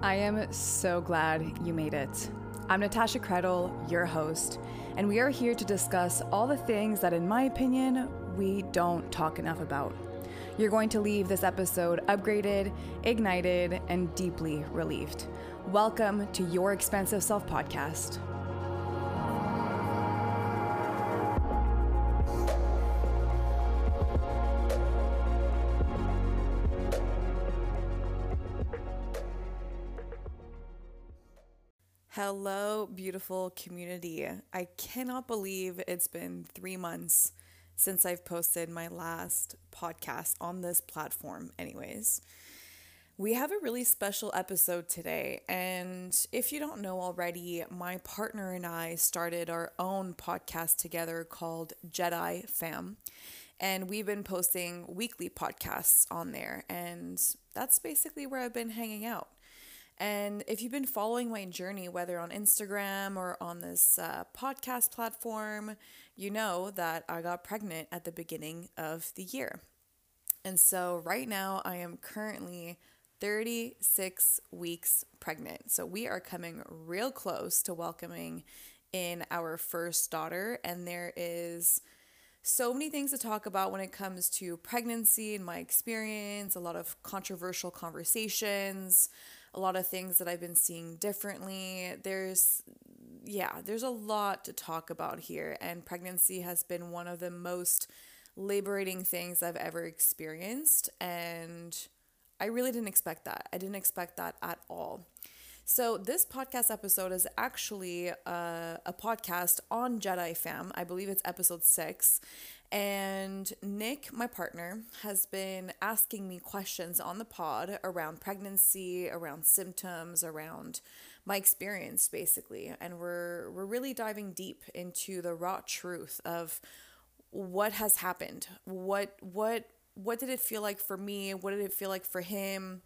I am so glad you made it. I'm Natasha Krettel, your host, and we are here to discuss all the things that, in my opinion, we don't talk enough about. You're going to leave this episode upgraded, ignited, and deeply relieved. Welcome to Your Expansive Self podcast. Hello, beautiful community. I cannot believe it's been three months since I've posted my last podcast on this platform, anyways. We have a really special episode today. And if you don't know already, my partner and I started our own podcast together called Jedi Fam. And we've been posting weekly podcasts on there. And that's basically where I've been hanging out. And if you've been following my journey, whether on Instagram or on this uh, podcast platform, you know that I got pregnant at the beginning of the year. And so right now I am currently 36 weeks pregnant. So we are coming real close to welcoming in our first daughter. And there is so many things to talk about when it comes to pregnancy and my experience, a lot of controversial conversations a lot of things that I've been seeing differently. There's, yeah, there's a lot to talk about here. And pregnancy has been one of the most liberating things I've ever experienced. And I really didn't expect that. I didn't expect that at all. So, this podcast episode is actually a, a podcast on Jedi Fam. I believe it's episode six. And Nick, my partner, has been asking me questions on the pod around pregnancy, around symptoms, around my experience basically. And we're we're really diving deep into the raw truth of what has happened. What what what did it feel like for me? What did it feel like for him?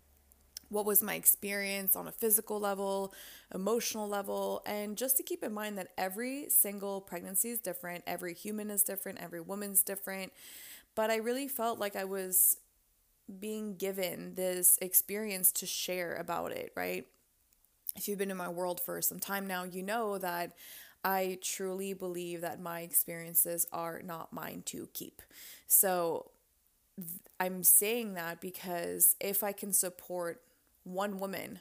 What was my experience on a physical level, emotional level, and just to keep in mind that every single pregnancy is different, every human is different, every woman's different. But I really felt like I was being given this experience to share about it, right? If you've been in my world for some time now, you know that I truly believe that my experiences are not mine to keep. So I'm saying that because if I can support one woman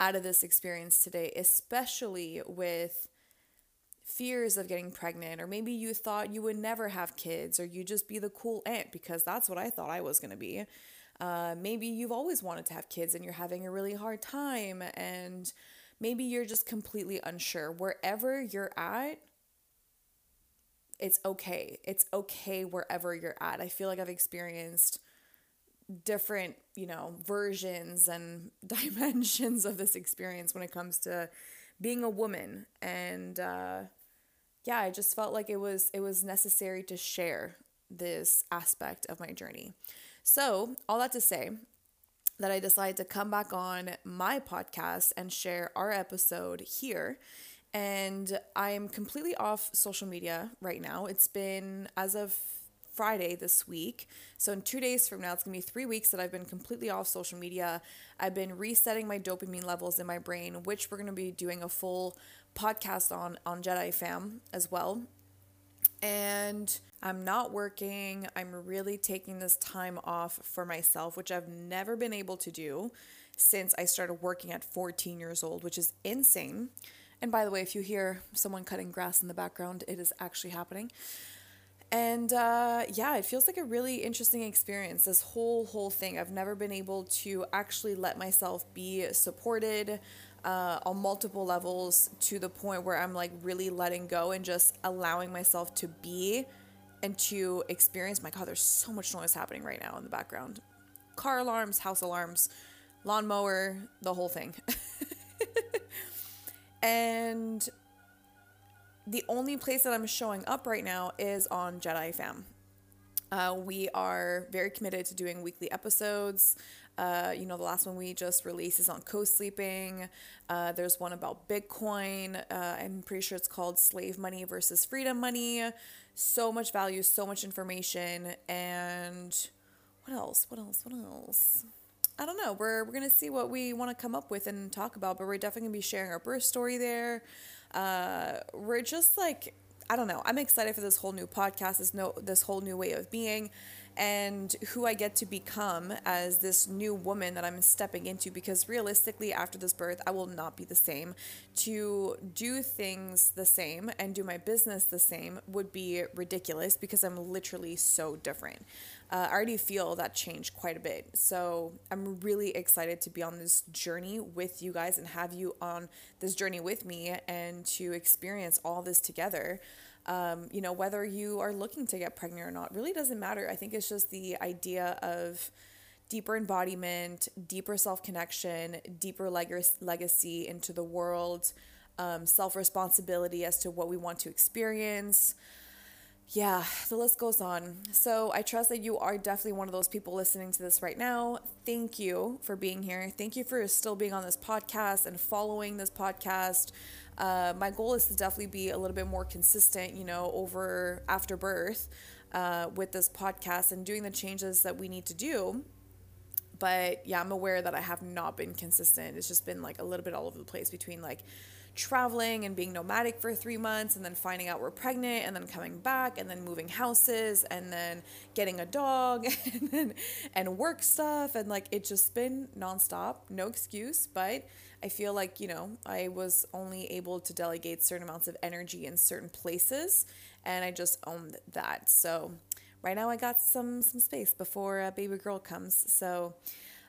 out of this experience today, especially with fears of getting pregnant, or maybe you thought you would never have kids, or you just be the cool aunt because that's what I thought I was going to be. Uh, maybe you've always wanted to have kids and you're having a really hard time, and maybe you're just completely unsure. Wherever you're at, it's okay. It's okay wherever you're at. I feel like I've experienced different, you know, versions and dimensions of this experience when it comes to being a woman and uh yeah, I just felt like it was it was necessary to share this aspect of my journey. So, all that to say that I decided to come back on my podcast and share our episode here. And I am completely off social media right now. It's been as of Friday this week. So, in two days from now, it's gonna be three weeks that I've been completely off social media. I've been resetting my dopamine levels in my brain, which we're gonna be doing a full podcast on on Jedi Fam as well. And I'm not working. I'm really taking this time off for myself, which I've never been able to do since I started working at 14 years old, which is insane. And by the way, if you hear someone cutting grass in the background, it is actually happening. And uh, yeah, it feels like a really interesting experience. This whole whole thing. I've never been able to actually let myself be supported uh, on multiple levels to the point where I'm like really letting go and just allowing myself to be and to experience. My God, there's so much noise happening right now in the background. Car alarms, house alarms, lawnmower, the whole thing. and the only place that I'm showing up right now is on Jedi Fam. Uh, we are very committed to doing weekly episodes. Uh, you know, the last one we just released is on co sleeping. Uh, there's one about Bitcoin. Uh, I'm pretty sure it's called Slave Money versus Freedom Money. So much value, so much information. And what else? What else? What else? I don't know. We're we're gonna see what we want to come up with and talk about, but we're definitely gonna be sharing our birth story there. Uh, we're just like I don't know. I'm excited for this whole new podcast, this no this whole new way of being and who I get to become as this new woman that I'm stepping into because realistically after this birth I will not be the same. To do things the same and do my business the same would be ridiculous because I'm literally so different. Uh, I already feel that change quite a bit. So I'm really excited to be on this journey with you guys and have you on this journey with me and to experience all this together um, you know, whether you are looking to get pregnant or not really doesn't matter. I think it's just the idea of deeper embodiment, deeper self connection, deeper leg- legacy into the world, um, self responsibility as to what we want to experience. Yeah, the list goes on. So I trust that you are definitely one of those people listening to this right now. Thank you for being here. Thank you for still being on this podcast and following this podcast. Uh, my goal is to definitely be a little bit more consistent, you know, over after birth uh, with this podcast and doing the changes that we need to do. But yeah, I'm aware that I have not been consistent. It's just been like a little bit all over the place between like traveling and being nomadic for three months and then finding out we're pregnant and then coming back and then moving houses and then getting a dog and, then, and work stuff. And like it's just been nonstop, no excuse. But I feel like, you know, I was only able to delegate certain amounts of energy in certain places and I just owned that. So right now I got some some space before a baby girl comes. So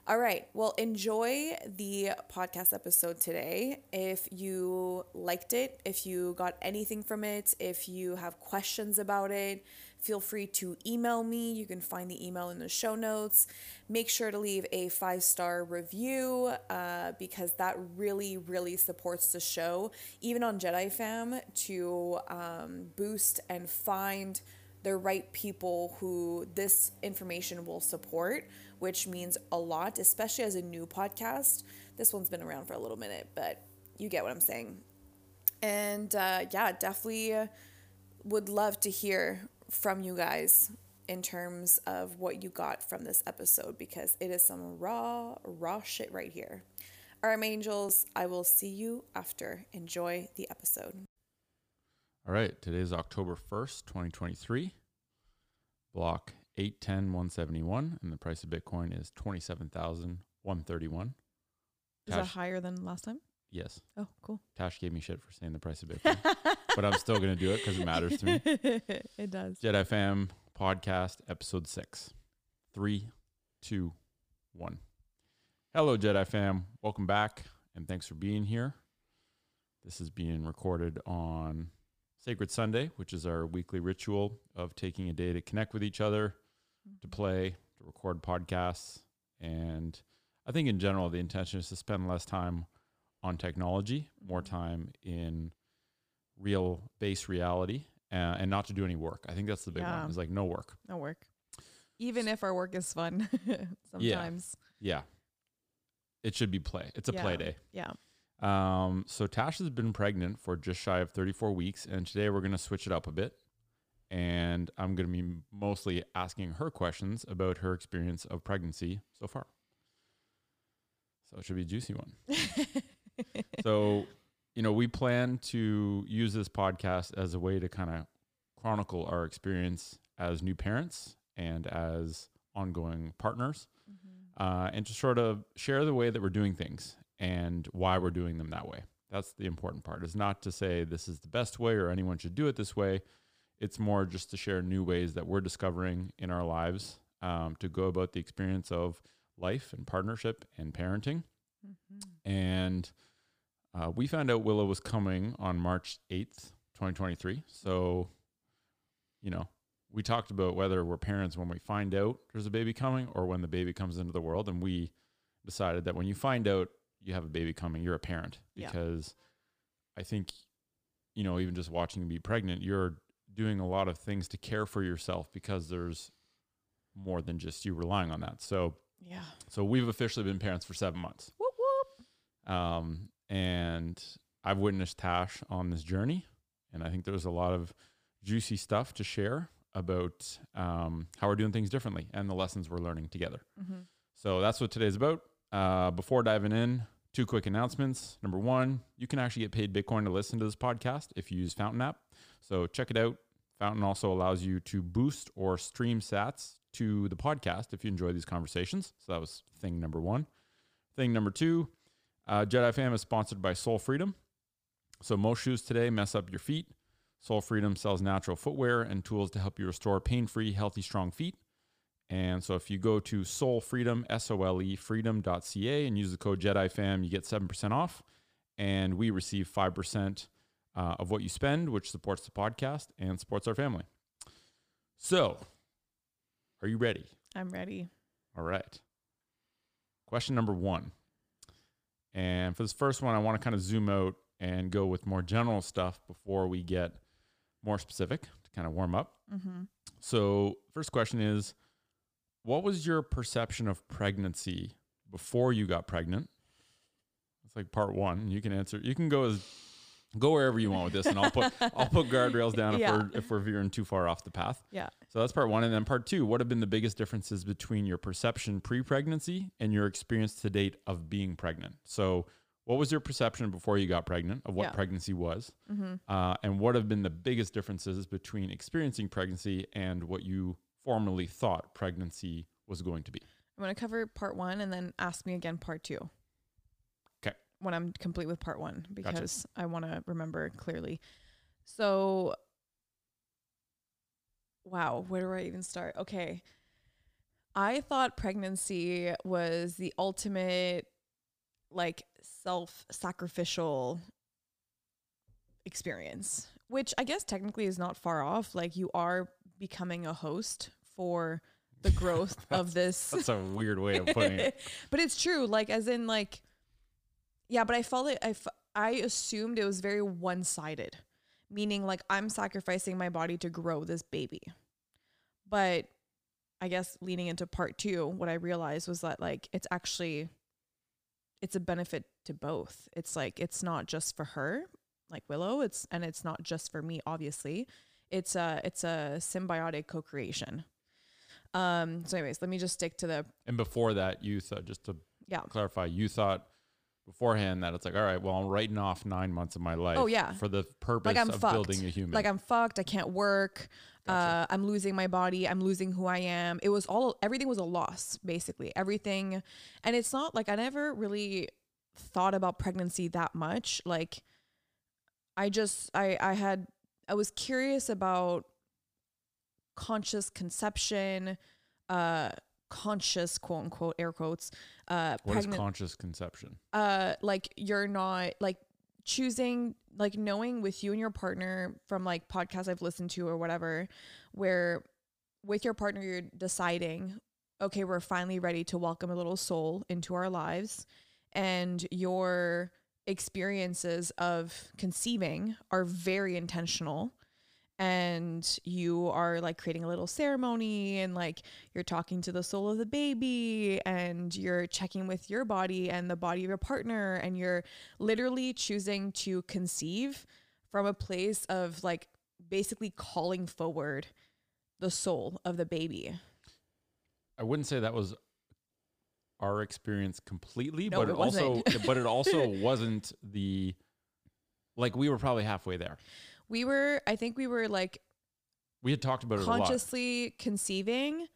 all right. Well, enjoy the podcast episode today. If you liked it, if you got anything from it, if you have questions about it, feel free to email me. You can find the email in the show notes. Make sure to leave a five star review uh, because that really, really supports the show, even on Jedi Fam, to um, boost and find the right people who this information will support which means a lot, especially as a new podcast. This one's been around for a little minute, but you get what I'm saying. And uh, yeah, definitely would love to hear from you guys in terms of what you got from this episode because it is some raw, raw shit right here. All right, my angels, I will see you after. Enjoy the episode. All right, today is October 1st, 2023. Block 810 171 and the price of bitcoin is 27131 is that higher than last time? Yes. Oh cool. Tash gave me shit for saying the price of bitcoin but i'm still going to do it because it matters to me. It does. Jedi fam podcast episode 6 3 2 1 hello jedi fam welcome back and thanks for being here. This is being recorded on Sacred Sunday, which is our weekly ritual of taking a day to connect with each other, to play, to record podcasts. And I think in general, the intention is to spend less time on technology, more mm-hmm. time in real base reality, uh, and not to do any work. I think that's the big yeah. one. Is like no work. No work. Even if our work is fun, sometimes. Yeah. yeah. It should be play. It's a yeah. play day. Yeah. Um, so Tash has been pregnant for just shy of 34 weeks, and today we're going to switch it up a bit and I'm going to be mostly asking her questions about her experience of pregnancy so far. So it should be a juicy one. so, you know, we plan to use this podcast as a way to kind of chronicle our experience as new parents and as ongoing partners, mm-hmm. uh, and to sort of share the way that we're doing things and why we're doing them that way. That's the important part. Is not to say this is the best way or anyone should do it this way it's more just to share new ways that we're discovering in our lives um, to go about the experience of life and partnership and parenting. Mm-hmm. And uh, we found out Willow was coming on March 8th, 2023. So, you know, we talked about whether we're parents when we find out there's a baby coming or when the baby comes into the world. And we decided that when you find out you have a baby coming, you're a parent because yeah. I think, you know, even just watching you be pregnant, you're doing a lot of things to care for yourself because there's more than just you relying on that. So yeah. So we've officially been parents for seven months. Whoop whoop. Um, and I've witnessed Tash on this journey, and I think there's a lot of juicy stuff to share about um, how we're doing things differently and the lessons we're learning together. Mm-hmm. So that's what today's about. Uh, before diving in, two quick announcements. Number one, you can actually get paid Bitcoin to listen to this podcast if you use Fountain app. So check it out. Fountain also allows you to boost or stream sats to the podcast if you enjoy these conversations. So that was thing number one. Thing number two, uh, Jedi Fam is sponsored by Sole Freedom. So most shoes today mess up your feet. Sole Freedom sells natural footwear and tools to help you restore pain-free, healthy, strong feet. And so if you go to Sole Freedom, S-O-L-E, freedom.ca and use the code JediFam, you get 7% off. And we receive 5% uh, of what you spend, which supports the podcast and supports our family. So, are you ready? I'm ready. All right. Question number one. And for this first one, I want to kind of zoom out and go with more general stuff before we get more specific to kind of warm up. Mm-hmm. So, first question is What was your perception of pregnancy before you got pregnant? It's like part one. You can answer, you can go as go wherever you want with this, and I'll put I'll put guardrails down if Yeah. we're if we're veering too far off the path. Yeah. So that's part one. And then part two, what have been the biggest differences between your perception pre pregnancy and your experience to date of being pregnant? So, what was your perception before you got pregnant of what Yeah. pregnancy was? Mm-hmm. Uh, and what have been the biggest differences between experiencing pregnancy and what you formerly thought pregnancy was going to be? I'm going to cover part one and then ask me again part two. Okay. When I'm complete with part one, because I want to remember clearly. So, wow, where do I even start? Okay. I thought pregnancy was the ultimate, like, self sacrificial experience, which I guess technically is not far off. Like, you are becoming a host for the growth of this That's a weird way of putting it. but it's true like as in like yeah but i felt it I, I assumed it was very one-sided meaning like i'm sacrificing my body to grow this baby but i guess leading into part two what i realized was that like it's actually it's a benefit to both it's like it's not just for her like willow it's and it's not just for me obviously it's a it's a symbiotic co-creation um so anyways let me just stick to the And before that, you thought, just to yeah clarify, you thought beforehand that it's like, all right, well, I'm writing off nine months of my life Oh, yeah. for the purpose I'm of fucked. building a human. like I'm fucked. I can't work. Gotcha. Uh, I'm losing my body. I'm losing who I am. It was all everything was a loss, basically everything. And it's not like I never really thought about pregnancy that much. Like I just I I had I was curious about conscious conception, uh, conscious quote unquote air quotes, uh, what is pregnant conscious conception? uh like you're not like choosing like knowing with you and your partner from like podcasts I've listened to or whatever where with your partner you're deciding okay we're finally ready to welcome a little soul into our lives and your experiences of conceiving are very intentional and you are like creating a little ceremony and like you're talking to the soul of the baby and you're checking with your body and the body of your partner and you're literally choosing to conceive from a place of like basically calling forward the soul of the baby. I wouldn't say that was our experience completely, No, but it, it also but it also wasn't the like we were probably halfway there. We were I think we were like We had talked about it consciously conceiving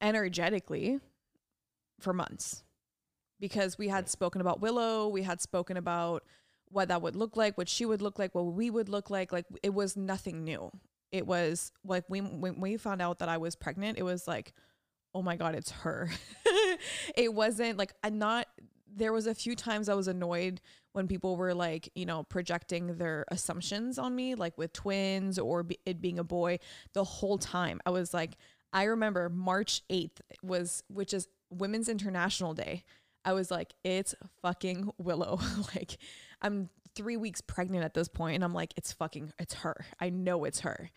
energetically for months because we had spoken about Willow, we had spoken about what that would look like, what she would look like, what we would look like. Like it was nothing new. It was like we when we found out that I was pregnant, it was like, oh my god, it's her. it wasn't like I'm not. There was a few times I was annoyed when people were like, you know, projecting their assumptions on me, like with twins or it being a boy. The whole time I was like, I remember March eighth was, which is Women's International Day. I was like, it's fucking Willow. like, I'm three weeks pregnant at this point, and I'm like, it's fucking, it's her. I know it's her.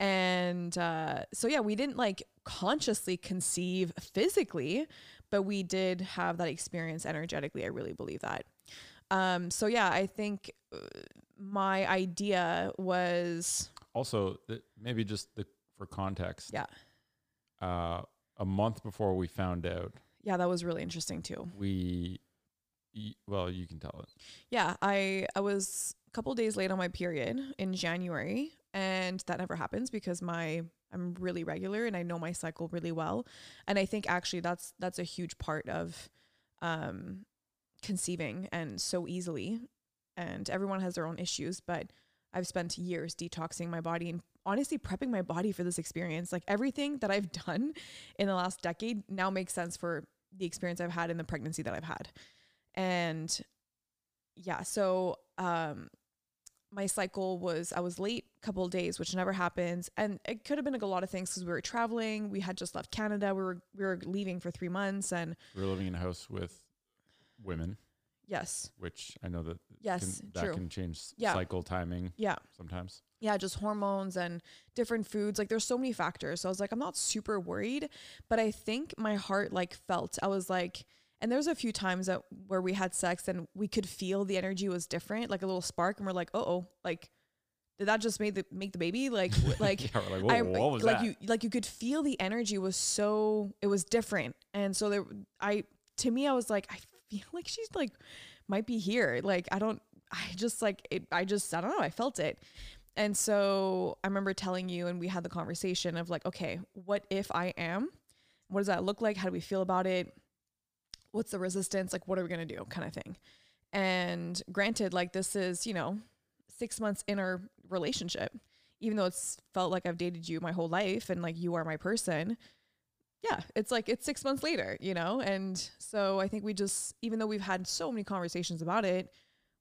And uh, so, yeah, we didn't like consciously conceive physically, but we did have that experience energetically. I really believe that. Um, so, yeah, I think uh, my idea was, Also, maybe just the, for context. Yeah. Uh, a month before we found out, Yeah, that was really interesting too. we, well, you can tell it. Yeah, I I was a couple days late on my period in January, and that never happens because my I'm really regular and I know my cycle really well, and I think actually that's that's a huge part of um, conceiving and so easily, and everyone has their own issues, but I've spent years detoxing my body and honestly prepping my body for this experience. Like everything that I've done in the last decade now makes sense for the experience I've had in the pregnancy that I've had. And yeah, so um my cycle was I was late a couple of days, which never happens. And it could have been like a lot of things because we were traveling. We had just left Canada. We were we were leaving for three months and We were living in a house with women, yes. which I know that Yes, can, that true. can change Yeah. cycle timing Yeah. sometimes. yeah, just hormones and different foods. Like there's so many factors. So I was like, I'm not super worried, but I think my heart like felt. I was like, and there's a few times that where we had sex and we could feel the energy was different, like a little spark, and we're like, oh, like, did that just make the make the baby? Like, like. yeah, like, I what was like that? you like you could feel the energy was so it was different and so there I to me I was like I feel like she's like might be here like I don't I just like it I just I don't know I felt it and so I remember telling you and we had the conversation of like okay what if I am what does that look like how do we feel about it what's the resistance? Like what are we going to do? kind of thing. And granted like this is you know 6 months in our relationship. Even though it's felt like I've dated you my whole life and like you are my person, yeah, it's like it's six months later, you know? And so I think we just, even though we've had so many conversations about it,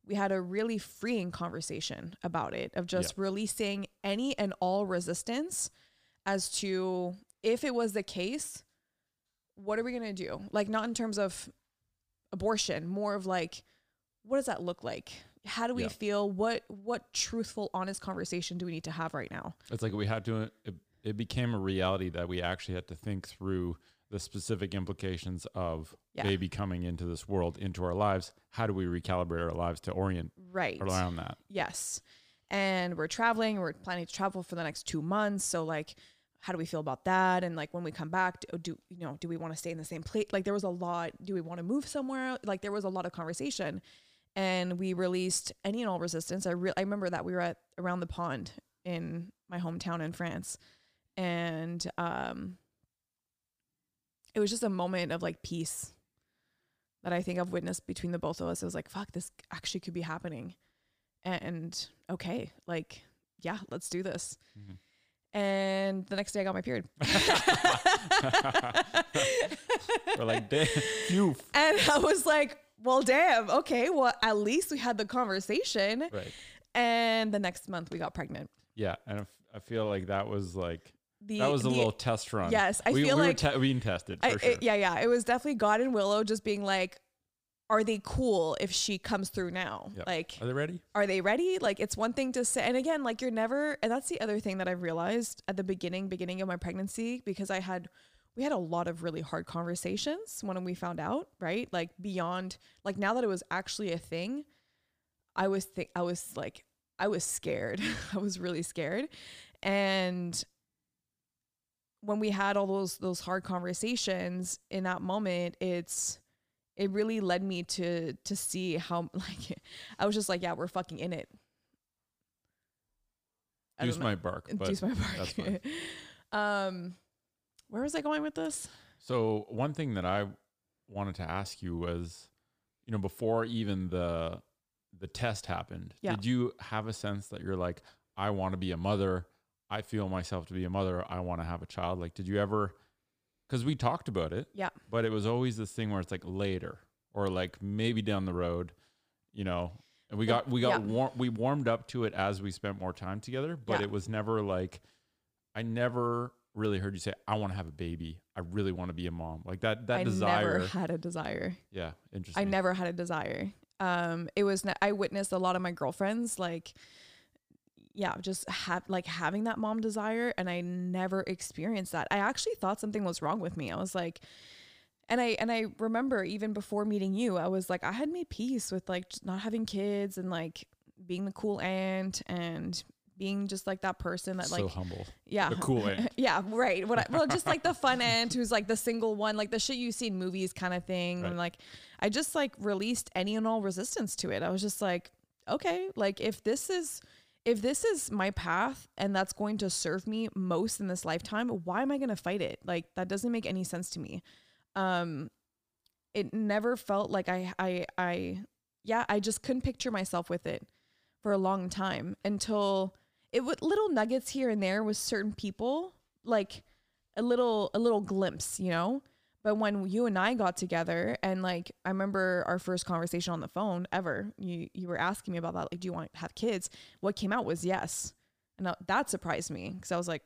we had a really freeing conversation about it of just releasing any and all resistance as to if it was the case, what are we going to do? Like, not in terms of abortion, more of like, what does that look like? How do we Yeah. feel? What what truthful, honest conversation do we need to have right now? It's like we had to. It, it became a reality that we actually had to think through the specific implications of Yeah. baby coming into this world, into our lives. How do we recalibrate our lives to orient Right. around that? Yes. And we're traveling, we're planning to travel for the next 2 months, so like how do we feel about that? And like when we come back do, do you know do we want to stay in the same place like there was a lot do we want to move somewhere? Like there was a lot of conversation. And we released any and all resistance. I re- i remember that we were at around the pond in my hometown in france. And um it was just a moment of like peace that i think i've witnessed between the both of us. It was like fuck this actually could be happening. And okay like yeah let's do this. Mhm. And the next day i got my period We're like, "Damn, phew." and i was like well damn okay well at least we had the conversation right? and the next month we got pregnant Yeah, and I feel like that was like the that was a the- little test run. yes i we, feel we like were te- being tested for I, sure. it- yeah yeah it was definitely god and willow just being like are they cool if she comes through now Yep. like Are they ready? are they ready? Like it's one thing to say, and again, like you're never, and that's the other thing that I've realized at the beginning, beginning of my pregnancy, because I had, we had a lot of really hard conversations when we found out, right? Like beyond, like now that it was actually a thing, I was think, I was like, I was scared. I was really scared, and when we had all those those hard conversations in that moment, it's it really led me to to see how like I was just like, yeah, we're fucking in it. I Deuce my bark. Deuce my bark. that's fine. um, where was I going with this? So one thing that I wanted to ask you was, you know, before even the the test happened, Yeah. did you have a sense that you're like, I want to be a mother. I feel myself to be a mother. I want to have a child. Like, did you ever? Because we talked about it, Yeah. but it was always this thing where it's like later or like maybe down the road, you know. And we got we got yeah. war- we warmed up to it as we spent more time together, but Yeah. it was never like I never really heard you say I want to have a baby. I really want to be a mom. Like that that I desire. never had a desire. yeah, interesting. I never had a desire. Um, it was I witnessed a lot of my girlfriends like, yeah, just have like having that mom desire, and I never experienced that. I actually thought something was wrong with me. I was like, and I and I remember even before meeting you, I was like, I had made peace with like just not having kids and like being the cool aunt and being just like that person that so like humble. yeah The cool aunt. yeah right what I, well just like the fun aunt who's like the single one like the shit you see in movies kind of thing Right. and like i just like released any and all resistance to it i was just like okay like if this is if this is my path and that's going to serve me most in this lifetime why am i going to fight it? Like that doesn't make any sense to me. Um it never felt like i i i yeah i just couldn't picture myself with it for a long time until it would little nuggets here and there with certain people like a little a little glimpse you know but when you and I got together and like I remember our first conversation on the phone ever you you were asking me about that like do you want to have kids? What came out was yes. And that- that surprised me because I was like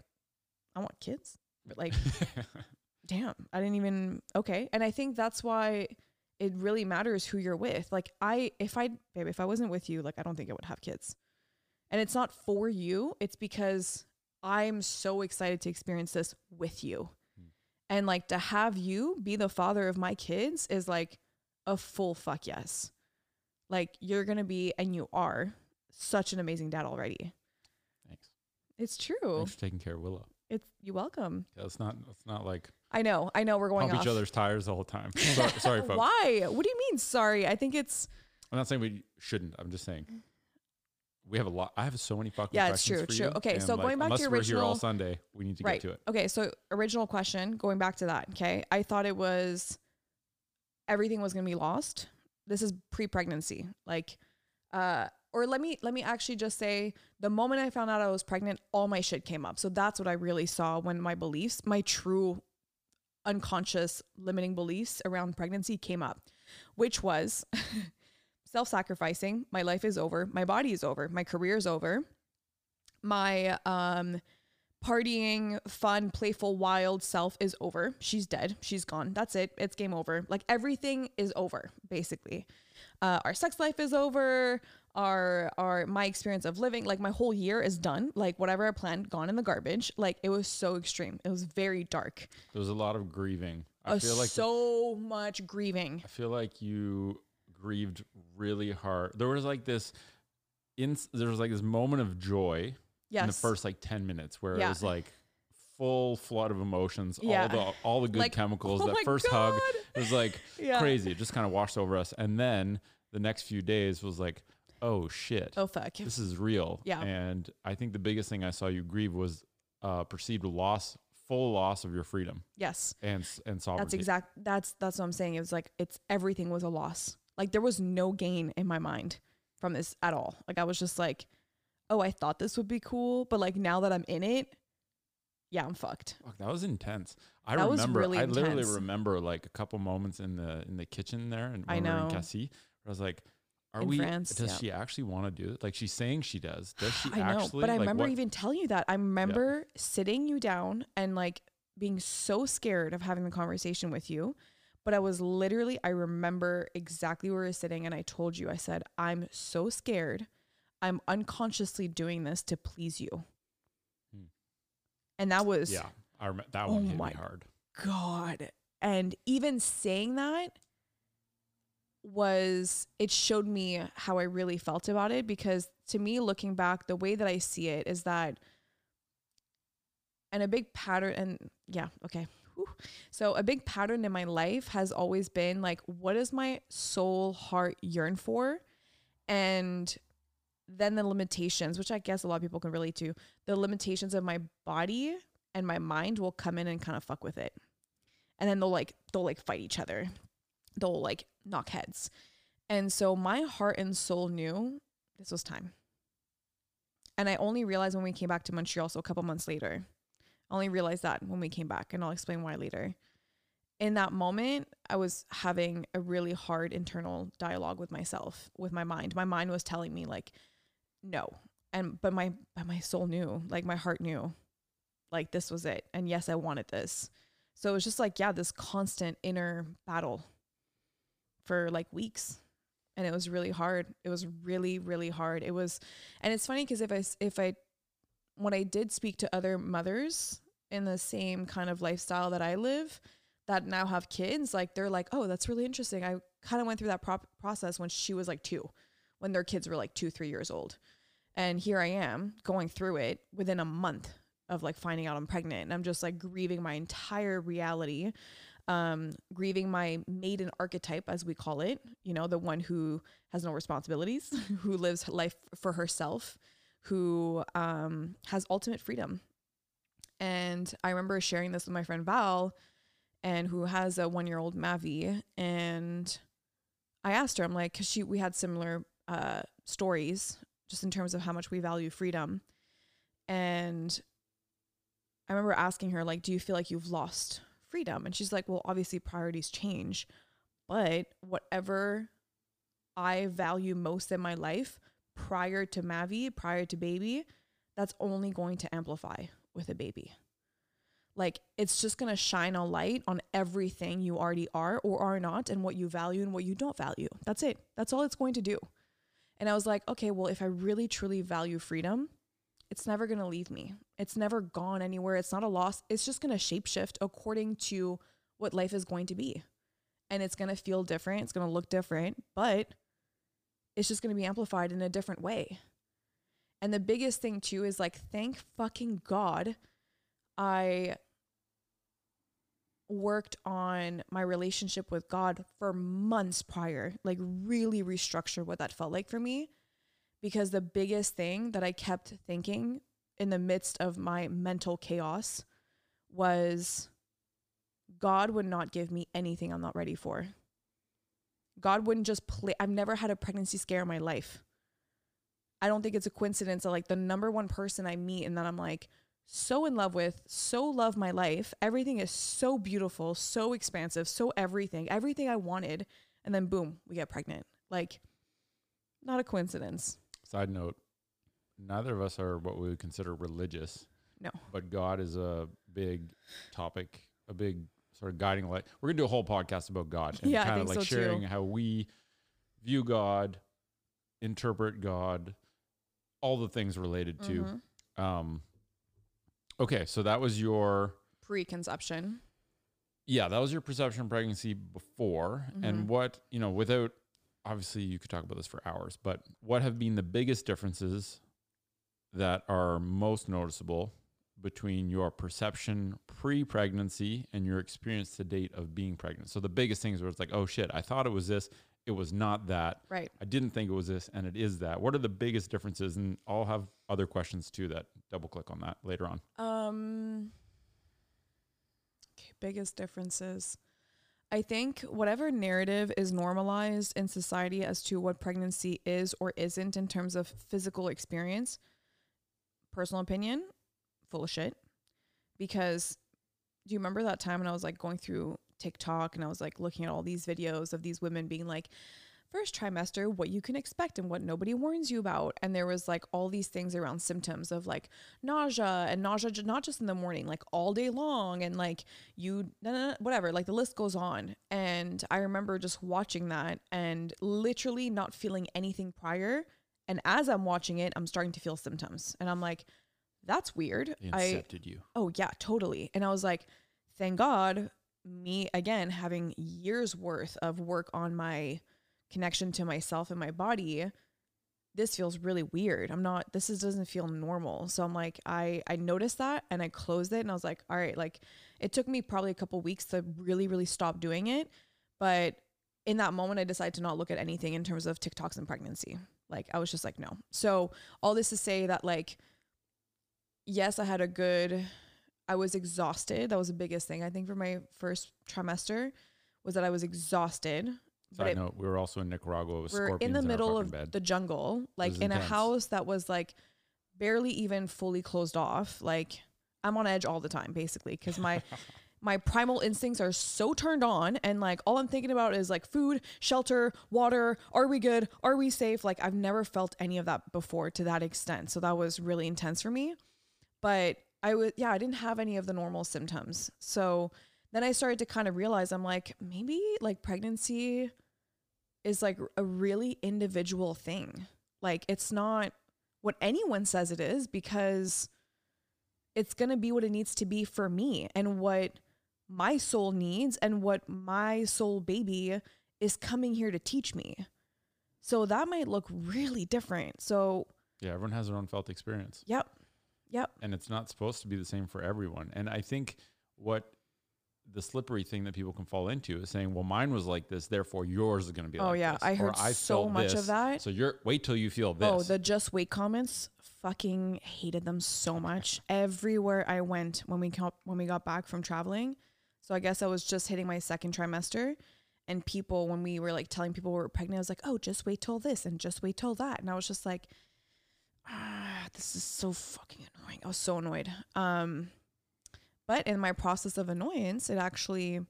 I want kids? But like damn I didn't even okay. And I think that's why it really matters who you're with. Like I if I babe if I wasn't with you like I don't think I would have kids. And it's not for you it's because i'm so excited to experience this with you. And like to have you be the father of my kids is like a full fuck yes like you're gonna be and you are such an amazing dad already Thanks. it's true Thanks for taking care of Willow. it's you welcome Yeah, it's not. It's not like i know i know we're going pump off each other's tires the whole time. sorry, sorry, folks. why what do you mean sorry i think it's I'm not saying we shouldn't. I'm just saying mm. We have a lot. I have so many fucking Yeah, it's true, for true. Okay, so like, going back to your we're here all Sunday, we need to right get to it. Okay, so original question, going back to that. Okay, I thought it was everything was gonna be lost. This is pre-pregnancy, like, uh, or let me let me actually just say the moment I found out I was pregnant, all my shit came up. So that's what I really saw when my beliefs, my true unconscious limiting beliefs around pregnancy came up, which was self-sacrificing. My life is over. My body is over. My career is over. My um partying, fun, playful, wild self is over. She's dead. She's gone. That's it. It's game over. Like everything is over, basically. Uh, our sex life is over. Our our my experience of living, like my whole year is done. Like whatever I planned, gone in the garbage. Like it was so extreme. It was very dark. There was a lot of grieving. I feel like so much grieving. I feel like you grieved really hard. There was like this, in there was like this moment of joy Yes. in the first like ten minutes where it was like full flood of emotions, Yeah. all the all the good Like, chemicals. oh that first hug God. it was like Yeah. crazy. It just kind of washed over us, and then the next few days was like, oh shit, Oh fuck. this is real. Yeah. And I think the biggest thing I saw you grieve was uh, perceived loss, full loss of your freedom Yes. and and sovereignty. That's exact. That's that's what I'm saying. It was like it's everything was a loss. Like there was no gain in my mind from this at all. Like I was just like, oh, I thought this would be cool, but like now that I'm in it, yeah, I'm fucked. Fuck, that was intense. I That remember. really I literally remember like a couple moments in the in the kitchen there, and I we in know. Cassis, where I was like, "Are In we? France, does yeah. she actually want to do it? Like she's saying she does. Does she I know, actually? but I like, remember what- even telling you that. I remember sitting you down and like being so scared of having the conversation with you. But I was literally, I remember exactly where I was sitting, and I told you, I said, I'm so scared. I'm unconsciously doing this to please you. Hmm. And that was Yeah, I rem- that Oh one hit my me hard. God. And even saying that was, it showed me how I really felt about it because to me, looking back, the way that I see it is that, and a big pattern, and yeah, okay. Whew. So, a big pattern in my life has always been like, what does my soul, heart yearn for? And then the limitations, which I guess a lot of people can relate to, the limitations of my body and my mind will come in and kind of fuck with it. And then they'll like they'll like fight each other. They'll like knock heads. And so my heart and soul knew this was time. And I only realized when we came back to Montreal, so a couple months later. Only realized that when we came back, and I'll explain why later. In that moment, I was having a really hard internal dialogue with myself, with my mind. My mind was telling me like, no. And but my but my soul knew, like my heart knew, like this was it. And yes, I wanted this. So it was just like, yeah, this constant inner battle for like weeks. And it was really hard. It was really, really hard. It was, and it's funny because if I if I, when I did speak to other mothers in the same kind of lifestyle that I live, that now have kids, like they're like, oh, that's really interesting. I kind of went through that process when she was like two, when their kids were like two, three years old. And here I am going through it within a month of like finding out I'm pregnant. And I'm just like grieving my entire reality, um, grieving my maiden archetype, as we call it, you know, the one who has no responsibilities, who lives life for herself, who um, has ultimate freedom. And I remember sharing this with my friend Val, and who has a one year old Mavi. And I asked her, I'm like, because she we had similar uh, stories just in terms of how much we value freedom. And I remember asking her, like, do you feel like you've lost freedom? And she's like, well, obviously priorities change, but whatever I value most in my life prior to Mavi, prior to baby, that's only going to amplify with a baby. Like it's just going to shine a light on everything you already are or are not and what you value and what you don't value. That's it. That's all it's going to do. And I was like, okay, well, if I really truly value freedom, it's never going to leave me. It's never gone anywhere. It's not a loss. It's just going to shapeshift according to what life is going to be. And it's going to feel different. It's going to look different, but it's just going to be amplified in a different way. And the biggest thing too is like, thank fucking God I worked on my relationship with God for months prior, like really restructured what that felt like for me. Because the biggest thing that I kept thinking in the midst of my mental chaos was God would not give me anything I'm not ready for. God wouldn't just play. I've never had a pregnancy scare in my life. I don't think it's a coincidence that like the number one person I meet and then I'm like, so in love with, so love my life. Everything is so beautiful, so expansive, so everything, everything I wanted. And then boom, we get pregnant. Like, not a coincidence. Side note, neither of us are what we would consider religious. No. But God is a big topic, a big sort of guiding light. We're gonna do a whole podcast about God and Yeah, kind of like so sharing too. how we view God, interpret God, all the things related to. Mhm. Um okay, so that was your Preconception. yeah, that was your perception of pregnancy before. Mhm. And what, you know, without obviously you could talk about this for hours, but what have been the biggest differences that are most noticeable between your perception pre pregnancy and your experience to date of being pregnant? So the biggest things where it's like, oh shit, I thought it was this, it was not that. Right. I didn't think it was this, and it is that. What are the biggest differences? And I'll have other questions too that double click on that later on. Um okay, biggest differences. I think whatever narrative is normalized in society as to what pregnancy is or isn't in terms of physical experience, personal opinion, full of shit. Because do you remember that time when I was like going through TikTok and I was like looking at all these videos of these women being like, first trimester, what you can expect and what nobody warns you about. And there was like all these things around symptoms of like nausea and nausea, not just in the morning, like all day long. And like you, whatever, like the list goes on. And I remember just watching that and literally not feeling anything prior. And as I'm watching it, I'm starting to feel symptoms. And I'm like, that's weird. They I, incepted you. Oh yeah, totally. And I was like, thank God, me again having years worth of work on my connection to myself and my body. This feels really weird. I'm not. This is, doesn't feel normal. So I'm like, I I noticed that and I closed it and I was like, all right. Like, it took me probably a couple weeks to really really stop doing it, but in that moment, I decided to not look at anything in terms of TikToks and pregnancy. Like, I was just like, no. So all this to say that like yes, I had a good I was exhausted. That was the biggest thing I think for my first trimester was that I was exhausted. But Side note, we were also in Nicaragua with we're in the middle of bed. the jungle, like in a house that was like barely even fully closed off. Like I'm on edge all the time basically because my my primal instincts are so turned on and like all I'm thinking about is like food, shelter, water, are we good? Are we safe? Like I've never felt any of that before to that extent. So that was really intense for me. But I was yeah, I didn't have any of the normal symptoms. So then I started to kind of realize I'm like maybe like pregnancy is like a really individual thing. Like it's not what anyone says it is because it's going to be what it needs to be for me and what my soul needs and what my soul baby is coming here to teach me. So that might look really different. So Yeah, everyone has their own felt experience. Yep. Yep. and it's not supposed to be the same for everyone. And I think what the slippery thing that people can fall into is saying, "Well, mine was like this, therefore yours is going to be." Like this. Oh like yeah, this," I heard so felt much this, of that. So you're wait till you feel this. Oh, the just wait comments. Fucking hated them so much. Everywhere I went when we got when we got back from traveling. So I guess I was just hitting my second trimester, and people when we were like telling people we were pregnant, I was like, "Oh, just wait till this and just wait till that," and I was just like, "Ah, this is so fucking annoying." I was so annoyed. Um, but in my process of annoyance, it actually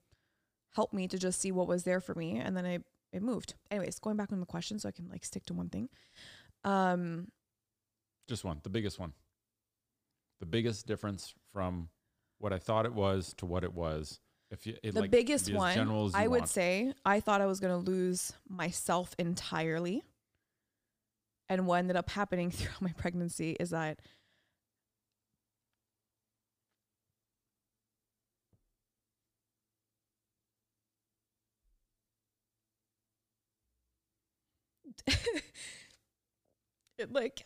helped me to just see what was there for me, and then I it moved. Anyways, going back on the question, so I can like stick to one thing. Um, Just one, the biggest one. The biggest difference from what I thought it was to what it was. If you, it the like, biggest as one, as I would want. say, I thought I was going to lose myself entirely. And what ended up happening throughout my pregnancy is that it like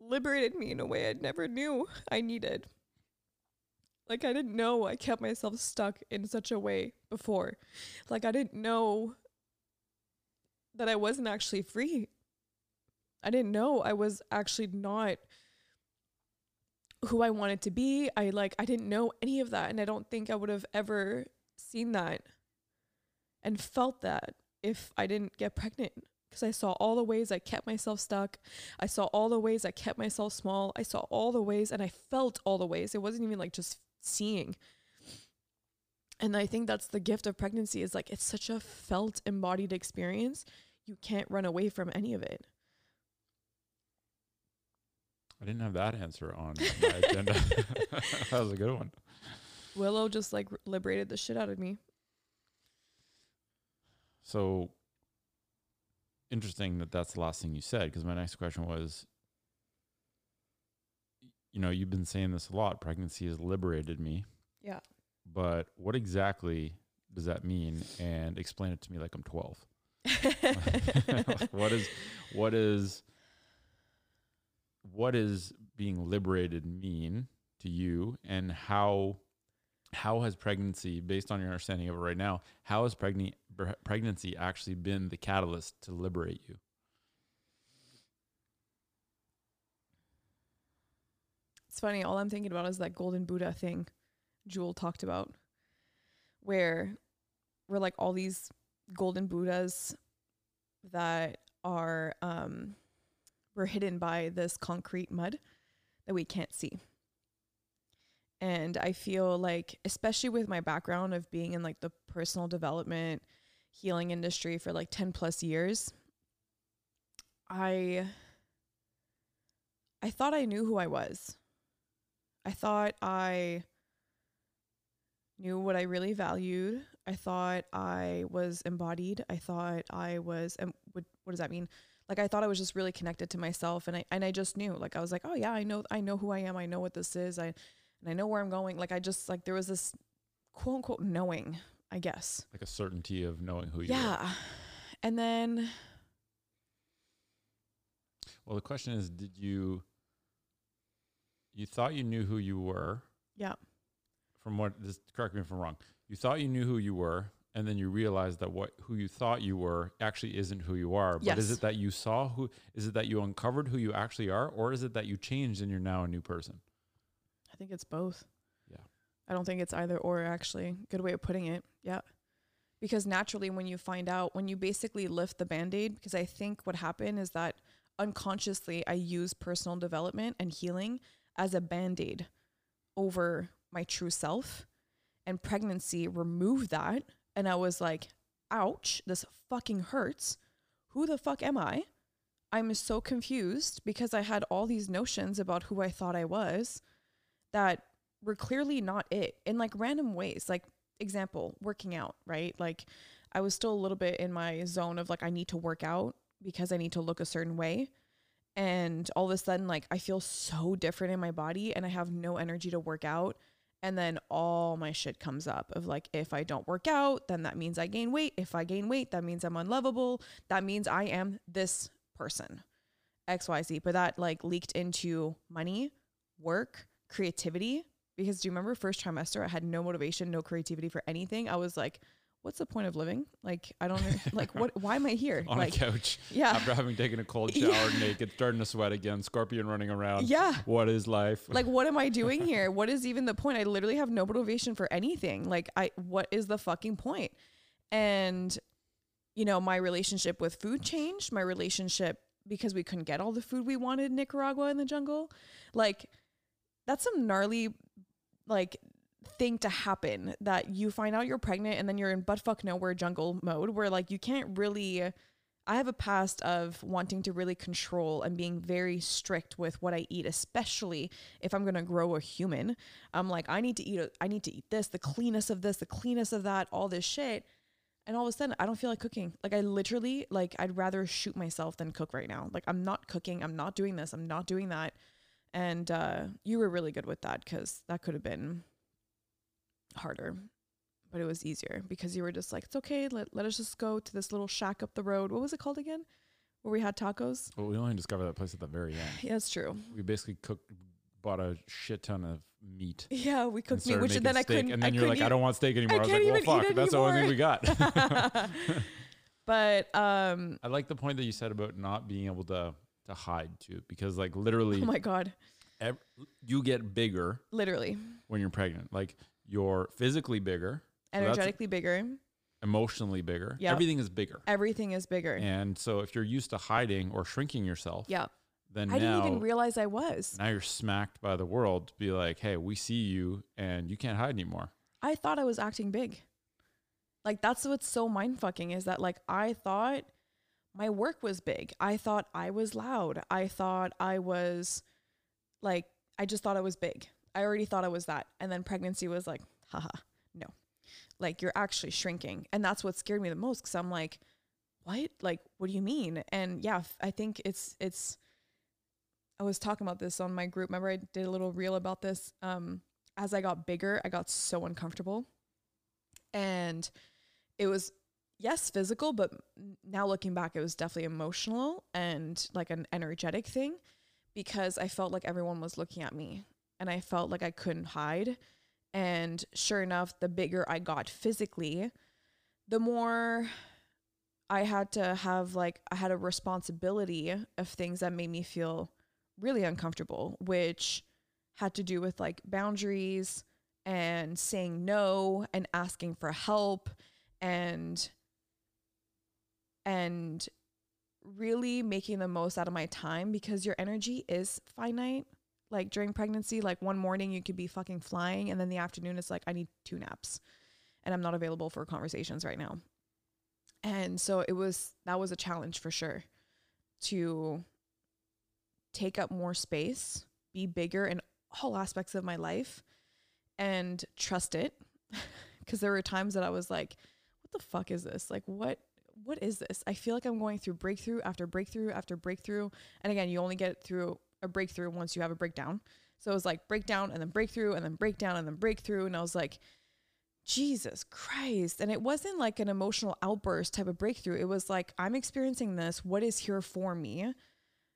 liberated me in a way I never knew I needed. Like I didn't know I kept myself stuck in such a way before. Like I didn't know that I wasn't actually free. I didn't know I was actually not who I wanted to be. I like I didn't know any of that and I don't think I would have ever seen that and felt that if I didn't get pregnant because I saw all the ways I kept myself stuck. I saw all the ways I kept myself small. I saw all the ways and I felt all the ways. It wasn't even like just seeing. And I think that's the gift of pregnancy is like it's such a felt embodied experience. You can't run away from any of it. I didn't have that answer on my agenda. that was a good one. Willow just like liberated the shit out of me. So interesting that that's the last thing you said because my next question was you know you've been saying this a lot pregnancy has liberated me Yeah. but what exactly does that mean and explain it to me like i'm 12 what is what is what is being liberated mean to you and how how has pregnancy based on your understanding of it right now how has pregnant pregnancy actually been the catalyst to liberate you It's funny. All I'm thinking about is that golden Buddha thing Jewel talked about, where we're like all these golden Buddhas that are um were hidden by this concrete mud that we can't see. And I feel like, especially with my background of being in like the personal development, healing industry for like 10 plus years, I I thought I knew who I was. I thought I knew what I really valued. I thought I was embodied. I thought I was and what what does that mean? Like I thought I was just really connected to myself and I and I just knew. Like I was like, "Oh yeah, I know I know who I am. I know what this is. I and I know where I'm going." Like I just like there was this quote unquote knowing, I guess. like a certainty of knowing who you are Yeah. And then well the question is did you you thought you knew who you were yeah. from what this correct me if i'm wrong you thought you knew who you were and then you realize that what who you thought you were actually isn't who you are but is it that you saw who is it that you uncovered who you actually are or is it that you changed and you're now a new person I think it's both. Yeah. I don't think it's either or actually. Good way of putting it. Yeah. Because naturally when you find out when you basically lift the band-aid because I think what happened is that unconsciously I use personal development and healing as a band-aid over my true self and pregnancy removed that and I was like, "Ouch, this fucking hurts. Who the fuck am I?" I'm so confused because I had all these notions about who I thought I was that were clearly not it in like random ways. Like, example, working out, right? Like, I was still a little bit in my zone of like, I need to work out because I need to look a certain way. And all of a sudden, like, I feel so different in my body and I have no energy to work out. And then all my shit comes up of like, if I don't work out, then that means I gain weight. If I gain weight, that means I'm unlovable. That means I am this person. XYZ, but that like leaked into money, work, creativity. Because do you remember first trimester, I had no motivation, no creativity for anything. I was like, what's the point of living? Like, I don't like what, why am I here? on like, a couch yeah. after having taken a cold shower, Yeah. naked, starting to sweat again, scorpion running around. Yeah. What is life? like what am i doing here what is even the point i literally have no motivation for anything like i what is the fucking point? point and you know my relationship with food changed my relationship because we couldn't get all the food we wanted in nicaragua in the jungle like that's some gnarly like thing to happen that you find out you're pregnant and then you're in buttfuck nowhere jungle mode where like you can't really I have a past of wanting to really control and being very strict with what I eat, especially if I'm going to grow a human. I'm like, I need to eat, a, I need to eat this, the cleanest of this, the cleanest of that, all this shit. And all of a sudden, I don't feel like cooking. Like I literally, like I'd rather shoot myself than cook right now. Like I'm not cooking. I'm not doing this. I'm not doing that. And uh, you were really good with that because that could have been harder but it was easier because you were just like, it's okay. Let, let us just go to this little shack up the road. What was it called again? Where we had tacos? Well, we only discovered that place at the very end. Yeah, that's true. We basically cooked, bought a shit ton of meat. Yeah, we cooked meat, which then I steak, couldn't. And then I you're like, couldn't I don't want steak anymore. I, was can't like, well, even eat fuck, that's the only thing we got. but um, I like the point that you said about not being able to to hide too, because like literally, oh my god, ev- you get bigger literally when you're pregnant. Like you're physically bigger, So energetically bigger. emotionally bigger. Yep. Everything is bigger. Everything is bigger. And so if you're used to hiding or shrinking yourself, yeah, then I now didn't even realize I was. now you're smacked by the world to be like, hey, we see you and you can't hide anymore. I thought I was acting big. Like that's what's so mind fucking is that like I thought my work was big. I thought I was loud. I thought I was like I just thought I was big. I already thought I was that. And then pregnancy was like, haha, no. Like you're actually shrinking. And that's what scared me the most cuz I'm like, what? Like what do you mean? And yeah, I think it's it's I was talking about this on my group. Remember I did a little reel about this um as I got bigger, I got so uncomfortable. And it was, yes, physical, but now looking back, it was definitely emotional and like an energetic thing because I felt like everyone was looking at me and I felt like I couldn't hide. And sure enough, the bigger I got physically, the more I had to have like, I had a responsibility of things that made me feel really uncomfortable, which had to do with like boundaries and saying no and asking for help and and really making the most out of my time because your energy is finite like during pregnancy like one morning you could be fucking flying and then the afternoon it's like i need two naps and i'm not available for conversations right now. And so it was that was a challenge for sure to take up more space be bigger in all aspects of my life and trust it. Because there were times that I was like what the fuck is this? Like what what is this? I feel like I'm going through breakthrough after breakthrough after breakthrough. And again you only get through a breakthrough once you have a breakdown. So it was like breakdown and then breakthrough and then breakdown and then breakthrough. And I was like Jesus Christ. And it wasn't like an emotional outburst type of breakthrough. It was like I'm experiencing this. What is here for me?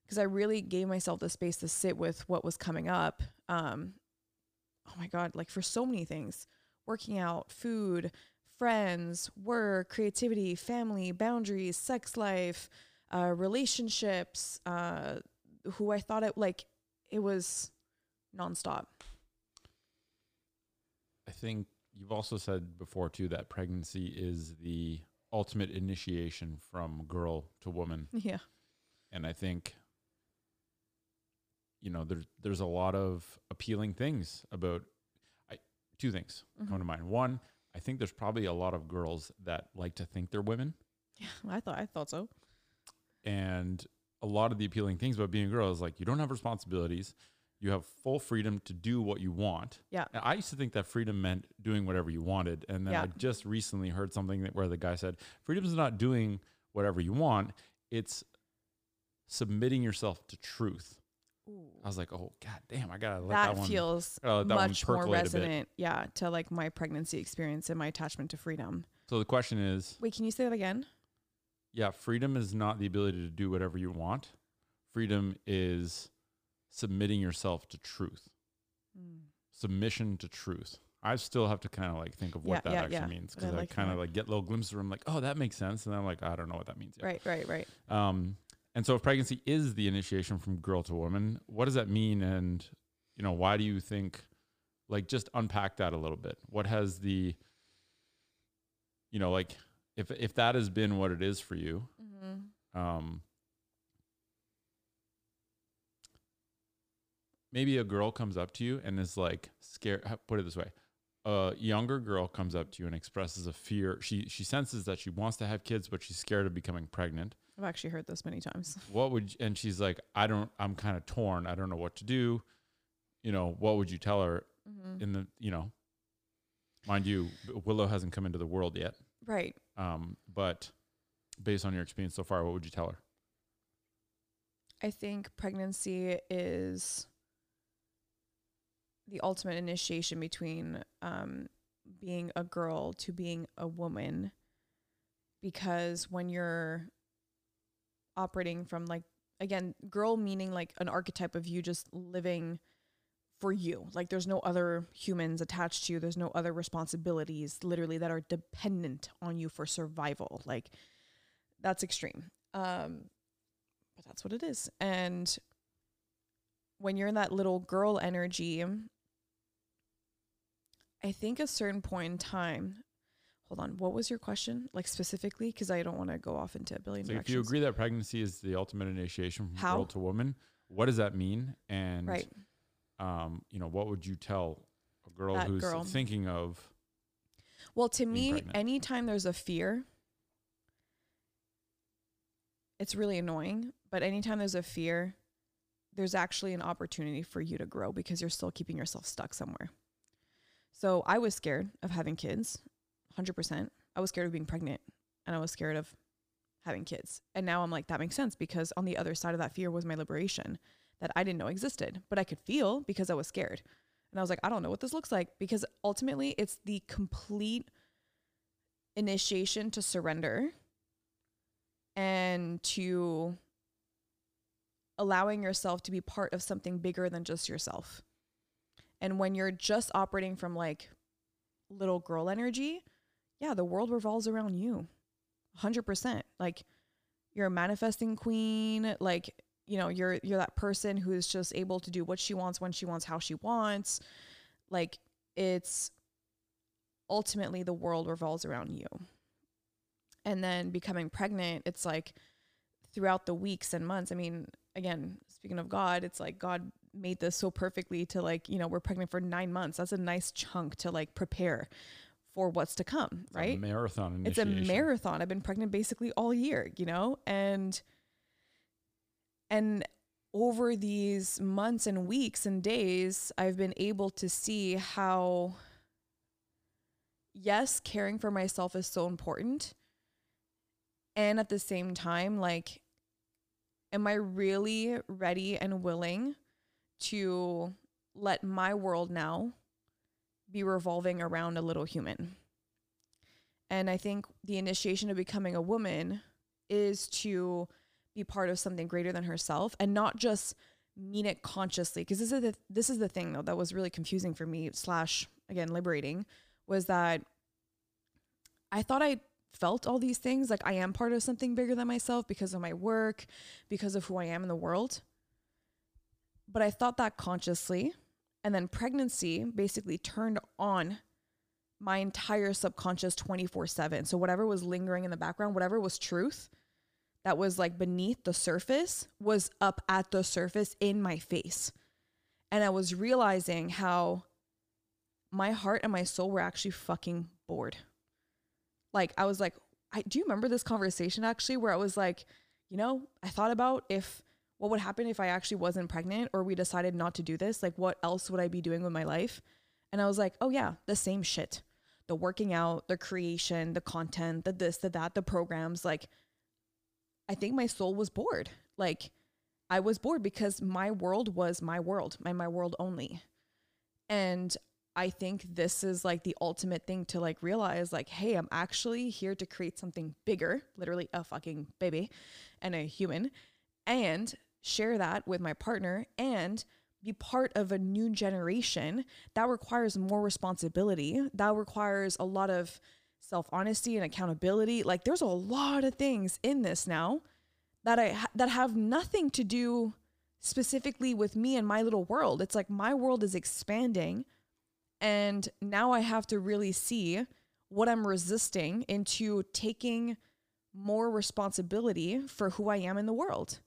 Because I really gave myself the space to sit with what was coming up. Um, oh my God, like for so many things working out, food, friends, work, creativity, family, boundaries, sex life, uh, relationships, uh, who I thought it like it was nonstop. I think you've also said before too that pregnancy is the ultimate initiation from girl to woman. Yeah. And I think you know there's there's a lot of appealing things about I two things come Mhm. to mind. One, I think there's probably a lot of girls that like to think they're women Yeah. I thought I thought so. and a lot of the appealing things about being a girl is like you don't have responsibilities. You have full freedom to do what you want. Yeah. And I used to think that freedom meant doing whatever you wanted. And then Yeah. I just recently heard something that where the guy said, freedom is not doing whatever you want. It's submitting yourself to truth. I was like, oh god damn, I gotta let that, that one feels that much more percolate a bit. resonant, yeah, to like my pregnancy experience and my attachment to freedom. So the question is, Wait, can you say that again? Yeah, freedom is not the ability to do whatever you want. freedom is submitting yourself to truth, Mm. submission to truth. I still have to kind of like think of what Yeah, that yeah, actually yeah. means I because I, like kind of like get little glimpses where I'm like, oh, that makes sense, and I'm like, I don't know what that means yet. Right, right, right. Um, and so if pregnancy is the initiation from girl to woman, what does that mean? And, you know, why do you think, like, just unpack that a little bit. What has the, you know, like, if, if that has been what it is for you, Mm-hmm. um, maybe a girl comes up to you and is like scared. Put it this way. A younger girl comes up to you and expresses a fear. She she senses that she wants to have kids, but she's scared of becoming pregnant. I've actually heard this many times. what would y- and she's like i don't i'm kind of torn i don't know what to do you know what would you tell her Mm-hmm. in the you know mind you willow hasn't come into the world yet Right. um but based on your experience so far what would you tell her I think pregnancy is the ultimate initiation between um, being a girl to being a woman. Because when you're operating from, like, again, girl meaning like an archetype of you just living for you. Like, there's no other humans attached to you, there's no other responsibilities literally that are dependent on you for survival. Like, that's extreme. Um, but that's what it is. And when you're in that little girl energy, I think a certain point in time. Hold on, what was your question, like specifically? Because I don't want to go off into a billion so if you agree that pregnancy is the ultimate initiation from How? girl to woman what does that mean and right? Um you know what would you tell a girl That who's girl. thinking of Well, to me, pregnant. anytime there's a fear, it's really annoying. But anytime there's a fear, there's actually an opportunity for you to grow because you're still keeping yourself stuck somewhere. So I was scared of having kids, 100%. I was scared of being pregnant and I was scared of having kids. And now I'm like, that makes sense because on the other side of that fear was my liberation that I didn't know existed, but I could feel because I was scared. And I was like, I don't know what this looks like because ultimately it's the complete initiation to surrender and to allowing yourself to be part of something bigger than just yourself. And when you're just operating from like little girl energy, yeah, the world revolves around you. 100%. Like you're a manifesting queen, like you know, you're you're that person who's just able to do what she wants when she wants how she wants. Like it's ultimately the world revolves around you. And then becoming pregnant, it's like throughout the weeks and months. I mean, again, speaking of God, it's like God made this so perfectly to like, you know, we're pregnant for 9 months. That's a nice chunk to like prepare for what's to come, it's a right? marathon it's a marathon. I've been pregnant basically all year, you know? And and over these months and weeks and days, I've been able to see how yes, caring for myself is so important. And at the same time, like am I really ready and willing to let my world now be revolving around a little human? And I think the initiation of becoming a woman is to be part of something greater than herself and not just mean it consciously. Because this is the this is the thing though that was really confusing for me, slash again liberating, was that I thought I felt all these things like I am part of something bigger than myself because of my work, because of who I am in the world. But I thought that consciously. And then pregnancy basically turned on my entire subconscious 24 7. So, whatever was lingering in the background, whatever was truth that was like beneath the surface was up at the surface in my face. And I was realizing how my heart and my soul were actually fucking bored. Like, I was like, I do you remember this conversation actually where I was like, you know, I thought about if what would happen if I actually wasn't pregnant or we decided not to do this? Like, what else would I be doing with my life? And I was like, oh, yeah, the same shit. The working out, the creation, the content, the this, the that, the programs. Like, I think my soul was bored. Like, I was bored because my world was my world, my, my world only. And I think this is like the ultimate thing to like realize like, hey, I'm actually here to create something bigger, literally a fucking baby and a human, and share that with my partner and be part of a new generation that requires more responsibility that requires a lot of self-honesty and accountability like there's a lot of things in this now that i ha- that have nothing to do specifically with me and my little world it's like my world is expanding and now i have to really see what i'm resisting into taking more responsibility for who i am in the world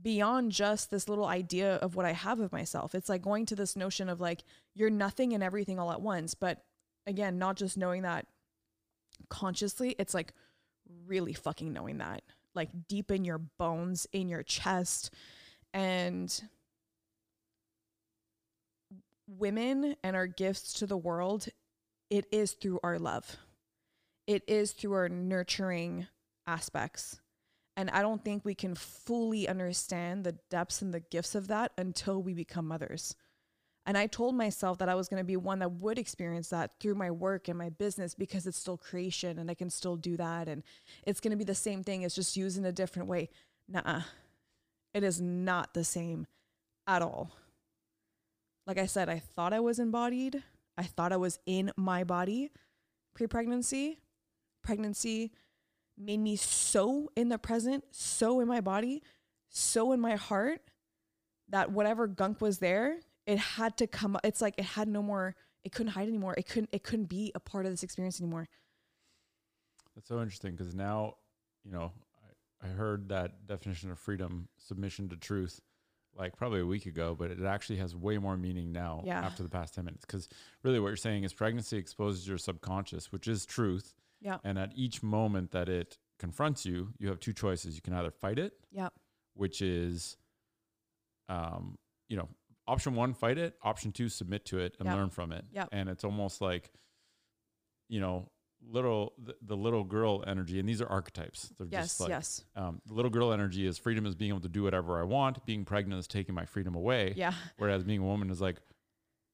beyond just this little idea of what I have of myself. It's like going to this notion of like you're nothing and everything all at once. But again, not just knowing that consciously, it's like really fucking knowing that, like deep in your bones, in your chest. And women and our gifts to the world, it is through our love, it is through our nurturing aspects and I don't think we can fully understand the depths and the gifts of that until we become mothers. And I told myself that I was going to be one that would experience that through my work and my business because it's still creation and I can still do that. And it's going to be the same thing. It's just used in a different way. Nah, it is not the same at all. Like I said, I thought I was embodied, I thought I was in my body pre pregnancy. Pregnancy made me so in the present, so in my body, so in my heart that whatever gunk was there, it had to come it's like it had no more it couldn't hide anymore. It couldn't it couldn't be a part of this experience anymore. That's so interesting because now, you know, I, I heard that definition of freedom, submission to truth, like probably a week ago, but it actually has way more meaning now Yeah. after the past 10 minutes. Because really what you're saying is pregnancy exposes your subconscious, which is truth. Yeah. And at each moment that it confronts you, you have two choices. You can either fight it, Yeah. which is, um, you know, option one, fight it. Option two, submit to it and Yep. learn from it. Yep. And it's almost like, you know, little the, the little girl energy, and these are archetypes. They're Yes, just like yes. um, the little girl energy is freedom is being able to do whatever I want. Being pregnant is taking my freedom away. Yeah. Whereas being a woman is like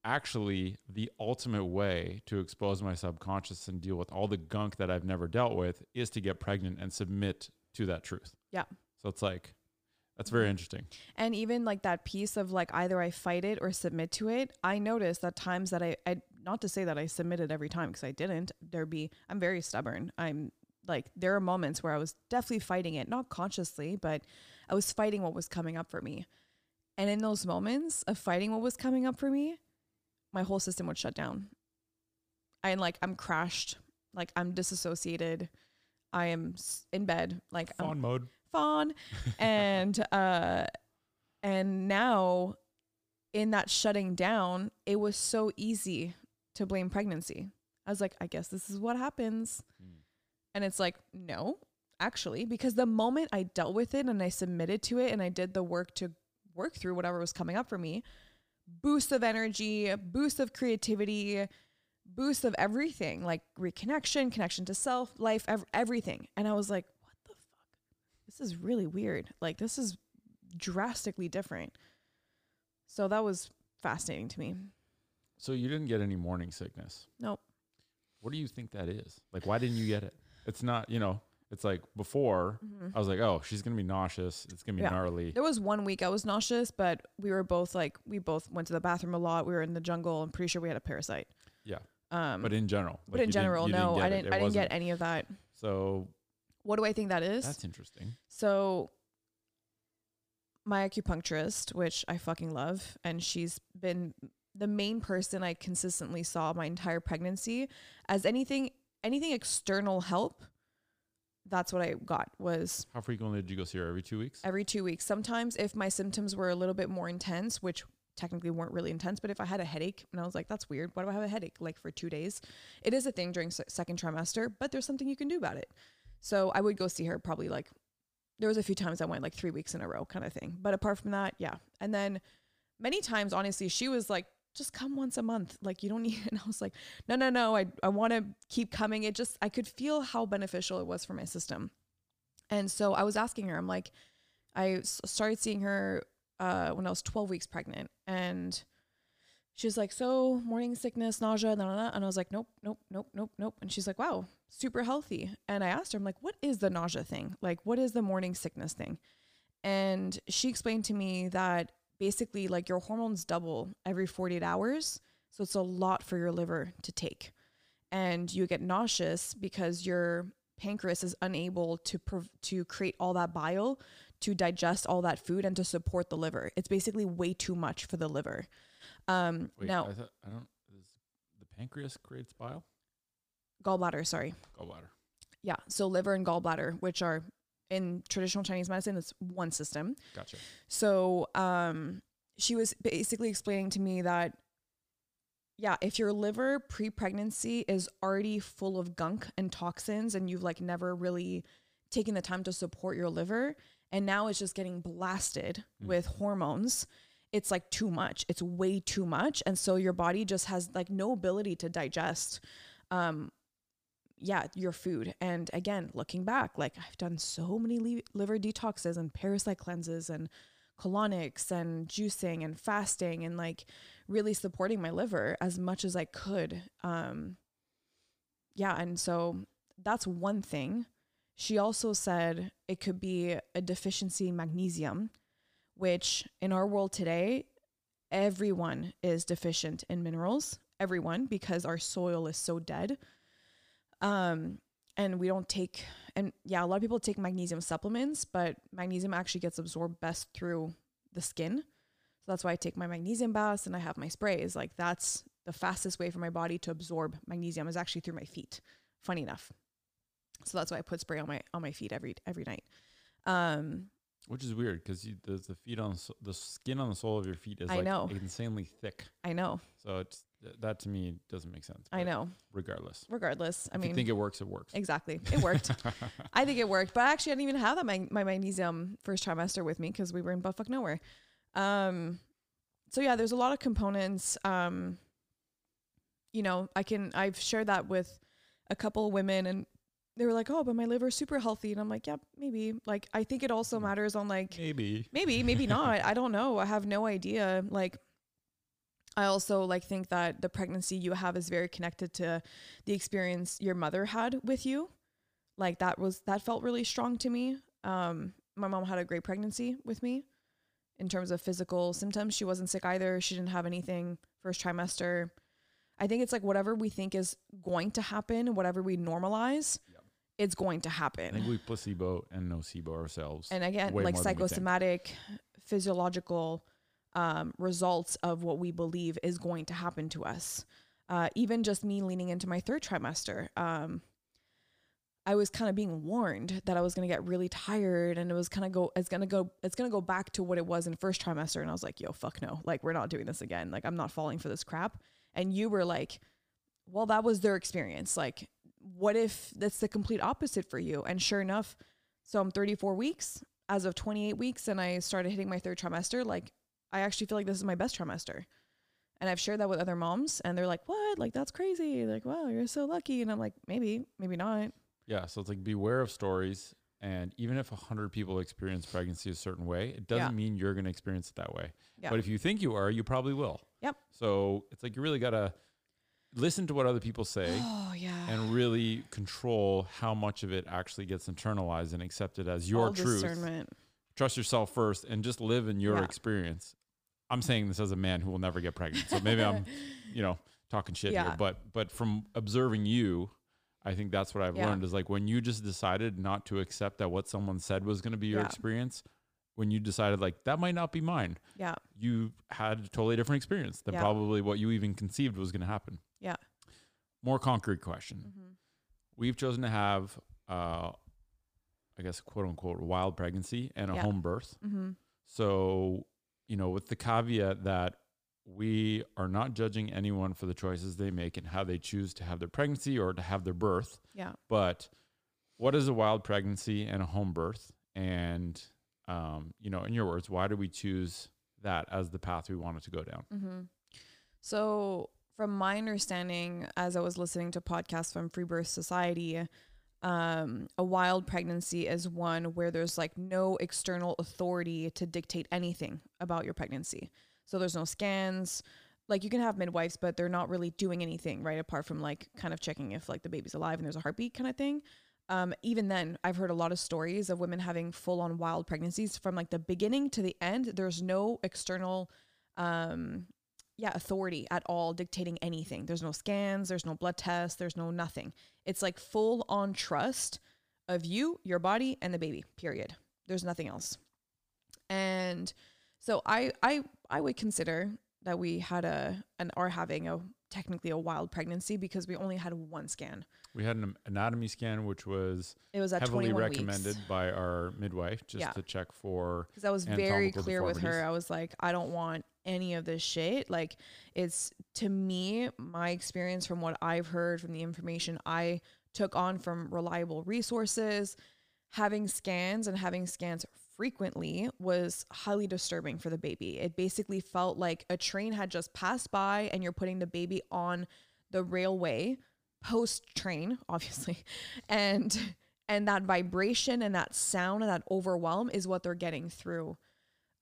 actually the ultimate way to expose my subconscious and deal with all the gunk that I've never dealt with is to get pregnant and submit to that truth. Yeah. So it's like that's very interesting. And even like that piece of like either I fight it or submit to it, I noticed that times that I, I not to say that I submitted every time because I didn't. There be I'm very stubborn. I'm like there are moments where I was definitely fighting it, not consciously, but I was fighting what was coming up for me. And in those moments of fighting what was coming up for me, my whole system would shut down. I like I'm crashed, like I'm disassociated. I am in bed, like I'm Fawn mode. fawn and uh and now in that shutting down it was so easy to blame pregnancy i was like i guess this is what happens Mm. and it's like no actually because the moment i dealt with it and i submitted to it and i did the work to work through whatever was coming up for me boost of energy boost of creativity boost of everything like reconnection connection to self life ev- everything and i was like what the fuck this is really weird. Like this is drastically different. So that was fascinating to me. So you didn't get any morning sickness. Nope. What do you think that is? Like why didn't you get it? It's not, you know, it's like before I was like, oh, she's gonna be nauseous. It's gonna be Mm-hmm. Yeah. gnarly. There was one week I was nauseous, but we were both like we both went to the bathroom a lot. We were in the jungle. I'm pretty sure we had a parasite. Yeah. Um But in general. but like, in you didn't- general, no, I didn't It I didn't get any of that. So What do I think that is? that's interesting. So my acupuncturist, which I fucking love, and she's been the main person I consistently saw my entire pregnancy as anything anything external help. That's what I got was How frequently did you go see her? Every two weeks? every 2 weeks. Sometimes if my symptoms were a little bit more intense, which technically weren't really intense, but if I had a headache and I was like that's weird, why do I have a headache like for 2 days? It is a thing during se- second trimester, but there's something you can do about it. So I would go see her probably like there was a few times I went like three weeks in a row kind of thing. But apart from that, yeah. And then many times, honestly, she was like, just come once a month. Like you don't need and I was like, no, no, no. I I want to keep coming. It just I could feel how beneficial it was for my system. And so I was asking her, I'm like, I started seeing her uh, when I was 12 weeks pregnant. And she was like, so morning sickness, nausea, blah, blah, blah. and I was like, nope, nope, nope, nope, nope. And she's like, wow, super healthy. And I asked her, I'm like, what is the nausea thing? Like, what is the morning sickness thing? And she explained to me that basically, like, your hormones double every 48 hours. So it's a lot for your liver to take. And you get nauseous because your pancreas is unable to prov- to create all that bile to digest all that food and to support the liver. It's basically way too much for the liver. Um, Wait, now, I, thought, I don't. Is the pancreas creates bile? gallbladder, sorry. Gallbladder. Yeah. So liver and gallbladder, which are in traditional Chinese medicine, it's one system. Gotcha. So um, she was basically explaining to me that, yeah, if your liver pre pregnancy is already full of gunk and toxins and you've like never really taken the time to support your liver, and now it's just getting blasted Mm. with hormones. It's like too much. It's way too much. And so your body just has like no ability to digest um yeah, your food. And again, looking back, like I've done so many li- liver detoxes and parasite cleanses and colonics and juicing and fasting and like really supporting my liver as much as I could. Um, yeah. And so that's one thing. She also said it could be a deficiency in magnesium, which in our world today, everyone is deficient in minerals. Everyone, because our soil is so dead. Um and we don't take and yeah a lot of people take magnesium supplements but magnesium actually gets absorbed best through the skin. So that's why i take my magnesium baths and i have my sprays. Like that's the fastest way for my body to absorb magnesium is actually through my feet funny enough so that's why i put spray on my on my feet every every night um Which is weird because the the feet on the skin on the sole of your feet is I like know. insanely thick. i know So it's that to me doesn't make sense. i know Regardless, regardless i if mean you think it works, it works. exactly it worked I think it worked, but I actually I didn't even have that mag- my magnesium first trimester with me because we were in buttfuck nowhere. Um, so yeah, there's a lot of components. Um, you know, I can I've shared that with a couple of women, and they were like, "Oh, but my liver's super healthy," and I'm like, "Yeah, maybe." Like, I think it also Mm. matters on like Maybe. maybe maybe not i don't know i have no idea like i also like think that the pregnancy you have is very connected to the experience your mother had with you like that was that felt really strong to me um my mom had a great pregnancy with me in terms of physical symptoms she wasn't sick either she didn't have anything first trimester i think it's like whatever we think is going to happen whatever we normalize. It's going to happen. I think we placebo and nocebo ourselves. and again like more than we think. psychosomatic physiological um, results of what we believe is going to happen to us uh, even just me leaning into my third trimester um, i was kind of being warned that i was going to get really tired and it was kind of go it's going to go it's going to go back to what it was in first trimester and i was like yo fuck no like we're not doing this again like i'm not falling for this crap and you were like well that was their experience like what if that's the complete opposite for you and sure enough so i'm 34 weeks as of 28 weeks and i started hitting my third trimester like i actually feel like this is my best trimester and i've shared that with other moms and they're like what like that's crazy like wow you're so lucky and i'm like maybe maybe not Yeah, so it's like beware of stories. And even if 100 people experience pregnancy a certain way, it doesn't Yeah. mean you're going to experience it that way. Yeah. But if you think you are, you probably will. Yep. So it's like you really got to listen to what other people say oh yeah and really control how much of it actually gets internalized and accepted as your All truth. Trust yourself first and just live in your Yeah. experience. I'm saying this as a man who will never get pregnant. So maybe I'm, you know, talking shit Yeah. here, but but from observing you, I think that's what I've learned is like when you just decided not to accept that what someone said was going to be your experience, when you decided like that might not be mine, yeah you had a totally different experience than probably what you even conceived was going to happen. Yeah. More concrete question. mm-hmm. We've chosen to have, uh, I guess, quote unquote, wild pregnancy and a Yeah. home birth. Mm-hmm. So, you know, with the caveat that we are not judging anyone for the choices they make and how they choose to have their pregnancy or to have their birth, yeah but what is a wild pregnancy and a home birth? And, um, you know, in your words, why do we choose that as the path we wanted to go down? Mm-hmm. So, from my understanding, as I was listening to podcasts from Free Birth Society, um, a wild pregnancy is one where there's like no external authority to dictate anything about your pregnancy. So there's no scans. Like you can have midwives, but they're not really doing anything, right? Apart from like kind of checking if like the baby's alive and there's a heartbeat kind of thing. um, even then, I've heard a lot of stories of women having full on wild pregnancies from like the beginning to the end. There's no external, um, yeah, authority at all dictating anything. There's no scans, there's no blood tests, there's no nothing. It's like full on trust of you, your body, and the baby. Period. There's nothing else. And so I I I would consider that we had a and are having a technically a wild pregnancy because we only had one scan. We had an anatomy scan, which was It was heavily recommended weeks. by our midwife just Yeah. to check for. because I was very clear with her. I was like, I don't want any of this shit. Like, it's to me, my experience from what I've heard from the information I took on from reliable resources, having scans and having scans frequently was highly disturbing for the baby. It basically felt like a train had just passed by and you're putting the baby on the railway post train obviously and and that vibration and that sound and that overwhelm is what they're getting through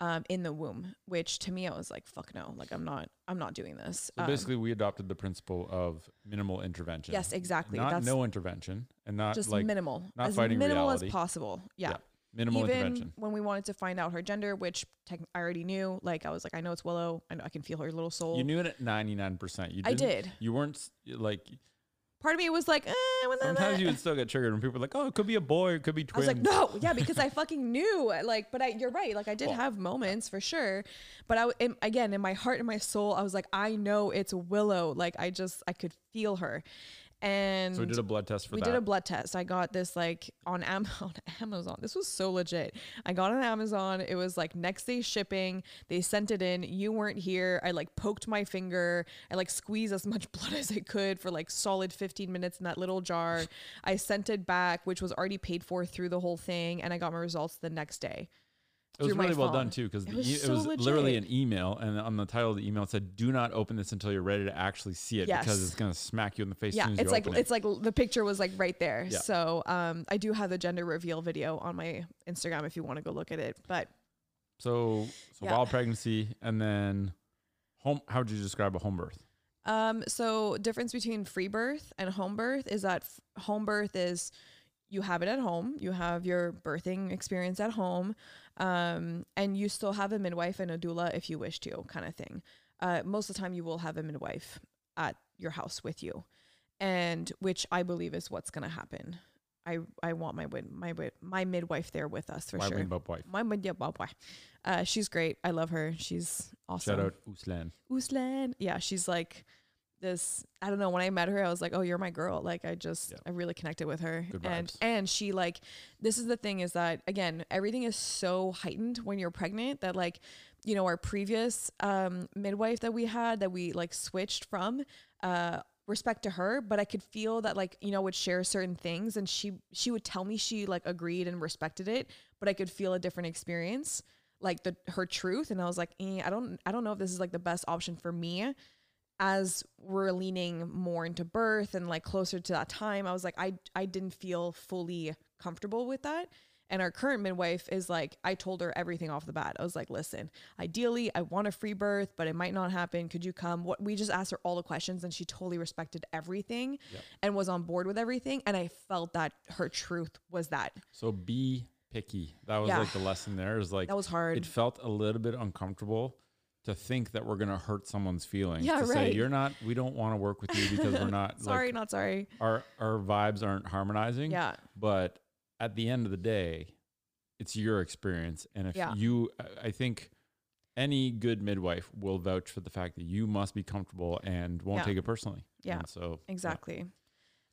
um, in the womb which to me i was like fuck no like i'm not i'm not doing this So Um, basically, we adopted the principle of minimal intervention. yes exactly Not that's no intervention and not just like minimal not as fighting minimal reality. as possible yeah, Yeah, minimal even intervention. when we wanted to find out her gender which tech- i already knew like i was like i know it's willow i, know, I can feel her little soul You knew it at ninety nine percent. You i did You weren't like. Part of me was like eh, Sometimes you would still get triggered when people were like, "Oh, it could be a boy, it could be twins. I was like, no, yeah, because I fucking knew. Like, but I, you're right. Like, I did Well, have moments for sure, but I, in, again, in my heart and my soul, I was like, I know it's Willow. Like, I just, I could feel her, and So we did a blood test for we that. did a blood test. I got this like on, Am- on Amazon. This was so legit. I got on Amazon. It was like next day shipping. They sent it in. You weren't here. I like poked my finger. I like squeezed as much blood as I could for like solid 15 minutes in that little jar. I sent it back, which was already paid for through the whole thing, and I got my results the next day. It was really well phone. done too because It it, was was, so literally an email, and on the title of the email it said, "Do not open this until you're ready to actually see it because it's gonna smack you in the face." yeah, it's like it. it's like the picture was like right there. Yeah. So um, I do have the gender reveal video on my Instagram if you want to go look at it. But So, so Yeah. wild pregnancy, and then home. How would you describe a home birth? Um, so difference between free birth and home birth is that f- home birth is you have it at home, you have your birthing experience at home, um, and you still have a midwife and a doula if you wish to, kind of thing. Uh, most of the time, you will have a midwife at your house with you, and which I believe is what's going to happen. I I want my my my midwife there with us for Why sure. win Bob wife? My midwife, uh, she's great. I love her. She's awesome. Shout out Uslan. Uslan. Yeah, she's like this. I don't know. When I met her, I was like, "Oh, you're my girl." Like, I just, Yeah. I really connected with her. Good and vibes. and she like, this is the thing is that again, everything is so heightened when you're pregnant that like, you know, our previous um midwife that we had that we like switched from, uh. respect to her but i could feel that like you know would share certain things and she she would tell me she like agreed and respected it but i could feel a different experience like the her truth and i was like eh, i don't i don't know if this is like the best option for me as we're leaning more into birth and like closer to that time i was like i i didn't feel fully comfortable with that and our current midwife is like i told her everything off the bat i was like listen ideally i want a free birth but it might not happen could you come what we just asked her all the questions and she totally respected everything Yep. and was on board with everything and i felt that her truth was that So be picky. That was Yeah. like the lesson there. Is like that was hard it felt a little bit uncomfortable to think that we're gonna hurt someone's feelings. Yeah, to say you're not. We don't want to work with you because we're not. sorry like, not sorry our our vibes aren't harmonizing. yeah But at the end of the day, it's your experience, and if Yeah. you, I- think. Any good midwife will vouch for the fact that you must be comfortable and won't Yeah. take it personally. Yeah. And so yeah. Exactly.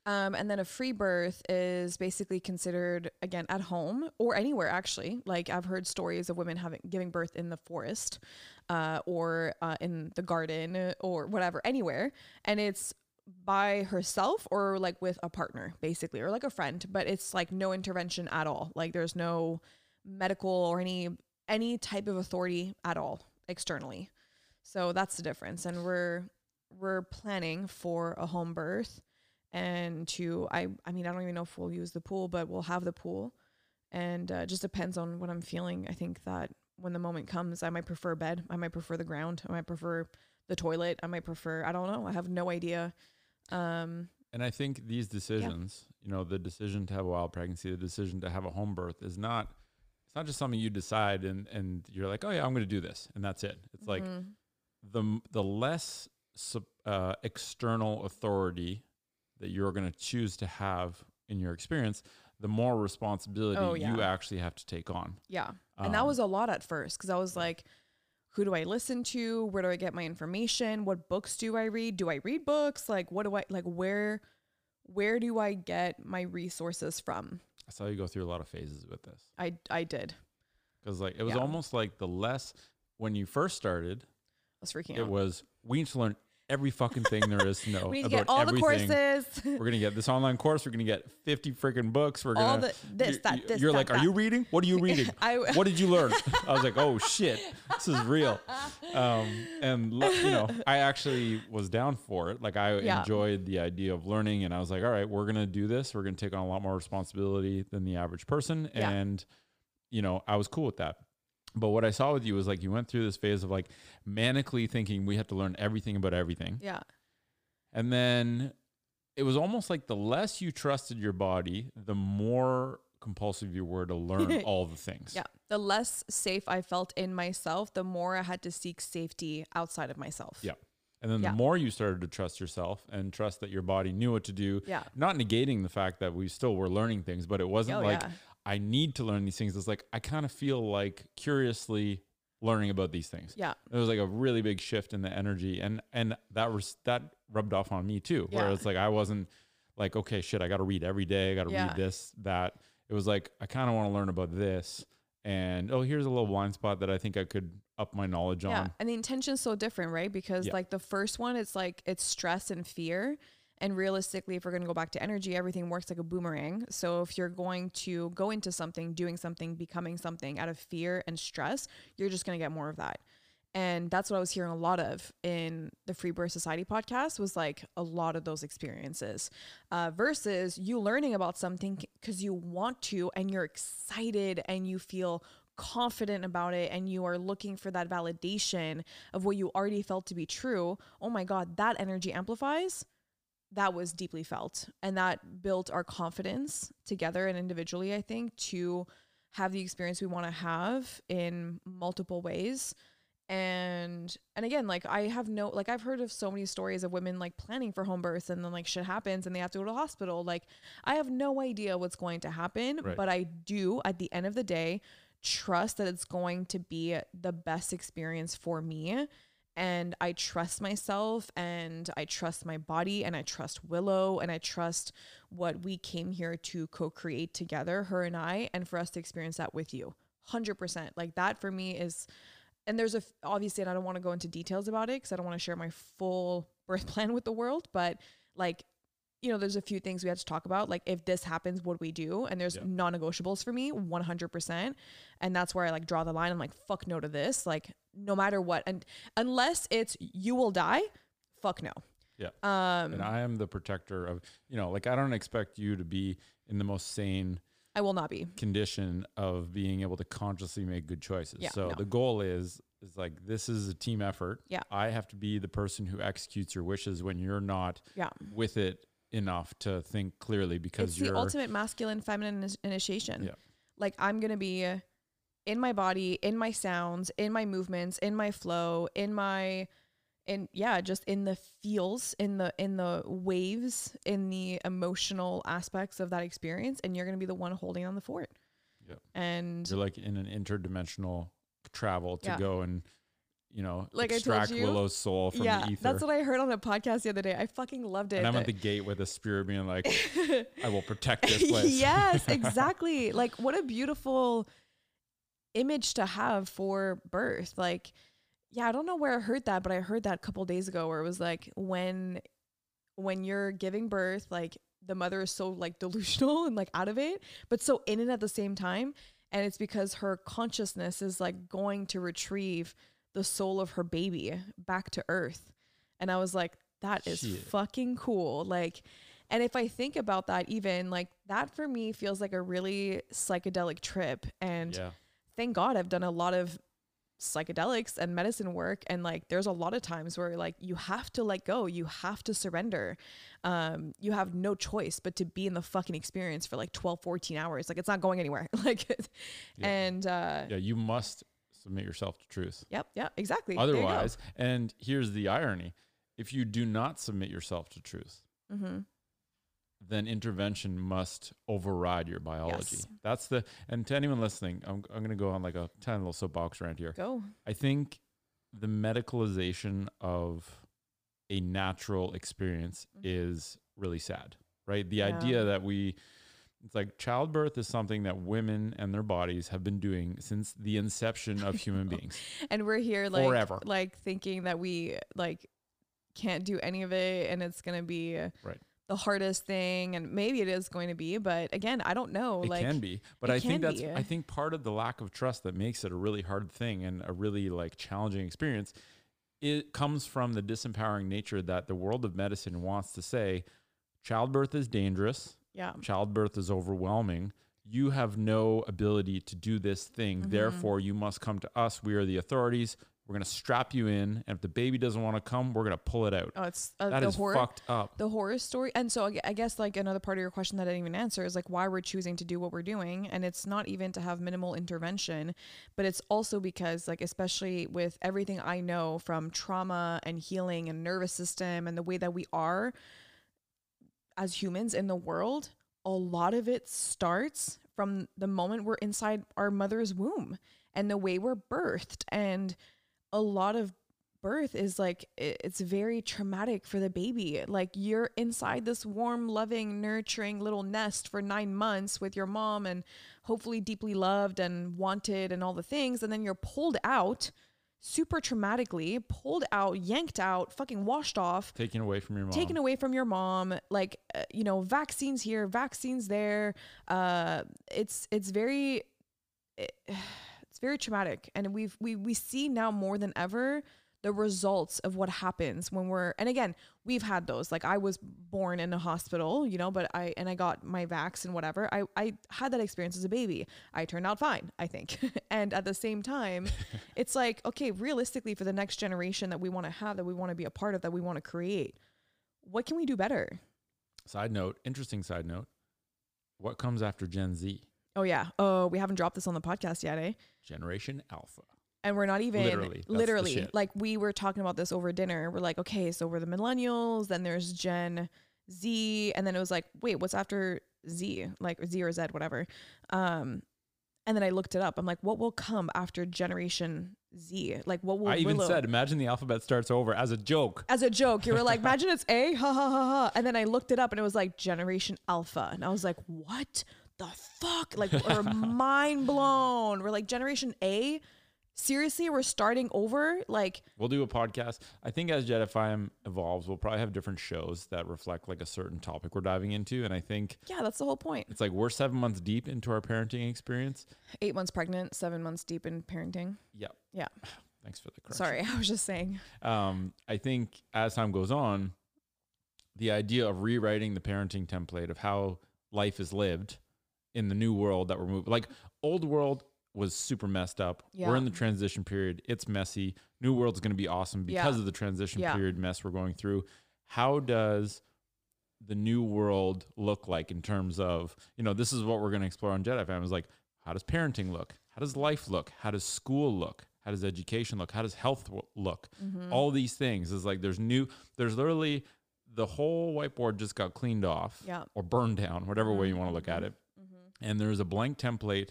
Um, and then a free birth is basically considered again at home or anywhere actually. Like I've heard stories of women having giving birth in the forest, uh, or uh, in the garden or whatever, anywhere, and it's by herself or like with a partner basically or like a friend. But it's like no intervention at all. Like there's no medical or any any type of authority at all externally. So that's the difference. And we're we're planning for a home birth and to I I mean I don't even know if we'll use the pool but we'll have the pool. And uh, just depends on what I'm feeling. I think that when the moment comes I might prefer bed. I might prefer the ground. I might prefer the toilet. I might prefer I don't know. I have no idea. Um and I think these decisions, you know, the decision to have a wild pregnancy, the decision to have a home birth is not it's not just something you decide and and you're like, "Oh yeah, I'm going to do this." And that's it. It's like Mhm. the the less uh, external authority that you're going to choose to have in your experience, the more responsibility Oh, you actually have to take on. Yeah. and that Um, was a lot at first because I was like, who do I listen to? Where do I get my information? What books do I read? Do I read books? Like, what do I like? Where, where do I get my resources from? I saw you go through a lot of phases with this I I did. because like it was Yeah. almost like the less when you first started, I was freaking it out. was we need to learn every fucking thing there is to know we need to about get all everything. the courses. We're gonna get this online course. We're gonna get fifty freaking books. We're all gonna the this that this. You're that, like, are you reading? What are you reading? I what did you learn? I was like, oh shit, this is real. Um, and you know, I actually was down for it. Like I Yeah. enjoyed the idea of learning, and I was like, all right, we're gonna do this. We're gonna take on a lot more responsibility than the average person, Yeah. and you know, I was cool with that. But what I saw with you was like you went through this phase of like manically thinking we have to learn everything about everything. yeah. And then it was almost like the less you trusted your body, the more compulsive you were to learn all the things. Yeah. The less safe I felt in myself, the more I had to seek safety outside of myself. Yeah. And then Yeah. the more you started to trust yourself and trust that your body knew what to do, Yeah. not negating the fact that we still were learning things, but it wasn't Oh, like yeah. I need to learn these things. It's like I kind of feel like curiously learning about these things. Yeah. It was like a really big shift in the energy and and that was that rubbed off on me too. Where Yeah. it's like I wasn't like, okay, shit, I gotta read every day, I gotta Yeah. read this, that. It was like I kinda wanna learn about this. And oh, here's a little blind spot that I think I could up my knowledge on. Yeah. on. And the intention's so different, right? Because Yeah. like the first one, it's like it's stress and fear. And realistically, if we're going to go back to energy, everything works like a boomerang. So if you're going to go into something, doing something, becoming something out of fear and stress, you're just going to get more of that. And that's what I was hearing a lot of in the Free Birth Society podcast was like a lot of those experiences uh, versus you learning about something because you want to and you're excited and you feel confident about it and you are looking for that validation of what you already felt to be true. Oh my God, that energy amplifies. That was deeply felt. And that built our confidence together and individually, I think, to have the experience we want to have in multiple ways and and again like i have no like i've heard of so many stories of women like planning for home births and then like shit happens and they have to go to the hospital like i have no idea what's going to happen Right. but i do at the end of the day trust that it's going to be the best experience for me and i trust myself and i trust my body and i trust willow and i trust what we came here to co-create together her and i and for us to experience that with you. 100% like that for me is and there's a, obviously and i don't want to go into details about it because i don't want to share my full birth plan with the world but like you know there's a few things we had to talk about like if this happens what do we do and there's Yeah. non-negotiables for me 100% and that's where i like draw the line i'm like fuck no to this like no matter what and unless it's you will die fuck no Yeah. um and I am the protector of, you know, like I don't expect you to be in the most sane i will not be condition of being able to consciously make good choices. Yeah, so no. the goal is is like this is a team effort. Yeah. I have to be the person who executes your wishes when you're not yeah with it enough to think clearly because it's you're the ultimate masculine feminine initiation Yeah. like i'm gonna be in my body in my sounds in my movements in my flow in my in yeah just in the feels in the in the waves in the emotional aspects of that experience and you're gonna be the one holding on the fort Yeah. and you're like in an interdimensional travel to Yeah. go and you know Like I told extract you, Willow's soul from yeah the ether. that's what i heard on a podcast the other day i fucking loved it and I'm at the gate with a spirit being like, I will protect this place. yes, exactly. like what a beautiful image to have for birth. Like, yeah, I don't know where I heard that, but I heard that a couple days ago where it was like when when you're giving birth, like the mother is so like delusional and like out of it, but so in it at the same time. And it's because her consciousness is like going to retrieve the soul of her baby back to earth. And I was like, that is Shit. fucking cool. Like, and if I think about that, even like that for me feels like a really psychedelic trip. And yeah. thank God I've done a lot of psychedelics and medicine work and like there's a lot of times where like you have to let go you have to surrender um you have no choice but to be in the fucking experience for like 12 14 hours like it's not going anywhere like Yeah. and uh Yeah, you must submit yourself to truth. yep yeah exactly There you go. Otherwise, and here's the irony if you do not submit yourself to truth, Mhm. then intervention must override your biology. Yes. That's the, and to anyone listening, I'm, I'm going to go on like a tiny little soapbox around here. go I think the medicalization of a natural experience Mhm. is really sad, right? The Yeah. idea that we, it's like childbirth is something that women and their bodies have been doing since the inception of human beings. and we're here like Forever. like thinking that we like can't do any of it and it's gonna be Right. the hardest thing and maybe it is going to be but again i don't know it like can be, but I think that's be. I think part of the lack of trust that makes it a really hard thing and a really like challenging experience. It comes from the disempowering nature that the world of medicine wants to say, childbirth is dangerous. Yeah childbirth is overwhelming. You have no ability to do this thing. Mhm. Therefore, you must come to us. We are the authorities. We're going to strap you in. And if the baby doesn't want to come, we're going to pull it out. oh it's uh, That the is horror fucked up. the horror story and so i guess like another part of your question that i didn't even answer is like why we're choosing to do what we're doing and it's not even to have minimal intervention but it's also because like especially with everything i know from trauma and healing and nervous system and the way that we are as humans in the world a lot of it starts from the moment we're inside our mother's womb and the way we're birthed. And a lot of birth is like it's very traumatic for the baby. Like you're inside this warm loving nurturing little nest for 9 months with your mom and hopefully deeply loved and wanted and all the things and then you're pulled out super traumatically pulled out yanked out fucking washed off Taken away from your mom. taken away from your mom like uh, you know vaccines here vaccines there uh it's it's very it, it's very traumatic and we've we we see now more than ever the results of what happens when we're and again we've had those. Like i was born in a hospital you know but i and i got my vax and whatever. I i had that experience as a baby. I turned out fine i think. And at the same time it's like okay realistically for the next generation that we want to have that we want to be a part of that we want to create what can we do better? Side note, interesting side note. What comes after Gen Z? oh yeah. Oh we haven't dropped this on the podcast yet eh? Generation Alpha. And we're not even Literally, literally like we were talking about this over dinner. We're like okay so we're the millennials then there's gen z and then it was like wait what's after z? Like z or z whatever. Um and then i looked it up. I'm like what will come after generation z? Like what will I even Willow- said, imagine the alphabet starts over as a joke. as a joke. You were like imagine it's a ha ha ha ha. And then i looked it up and it was like generation alpha. And i was like what the fuck? Like we're mind blown. We're like generation a seriously we're starting over like We'll do a podcast. I think as Jetify evolves, we'll probably have different shows that reflect like a certain topic we're diving into. And I think yeah that's the whole point it's like we're seven months deep into our parenting experience. eight months pregnant seven months deep in parenting Yep. Yeah. Thanks for the correction. sorry i was just saying um, I think as time goes on, the idea of rewriting the parenting template of how life is lived in the new world that we're moving, like old world was super messed up. We're in the transition period. It's messy. New world's going to be awesome because Yeah. of the transition Yeah. period mess we're going through. How does the new world look like in terms of, you know, this is what we're going to explore on Jedi Fam is like, how does parenting look? How does life look? How does school look? How does education look? How does health look? Mhm. all these things is like there's new there's literally the whole whiteboard just got cleaned off Yeah. or burned down whatever way you want to look at Mhm. it Mhm. and there's a blank template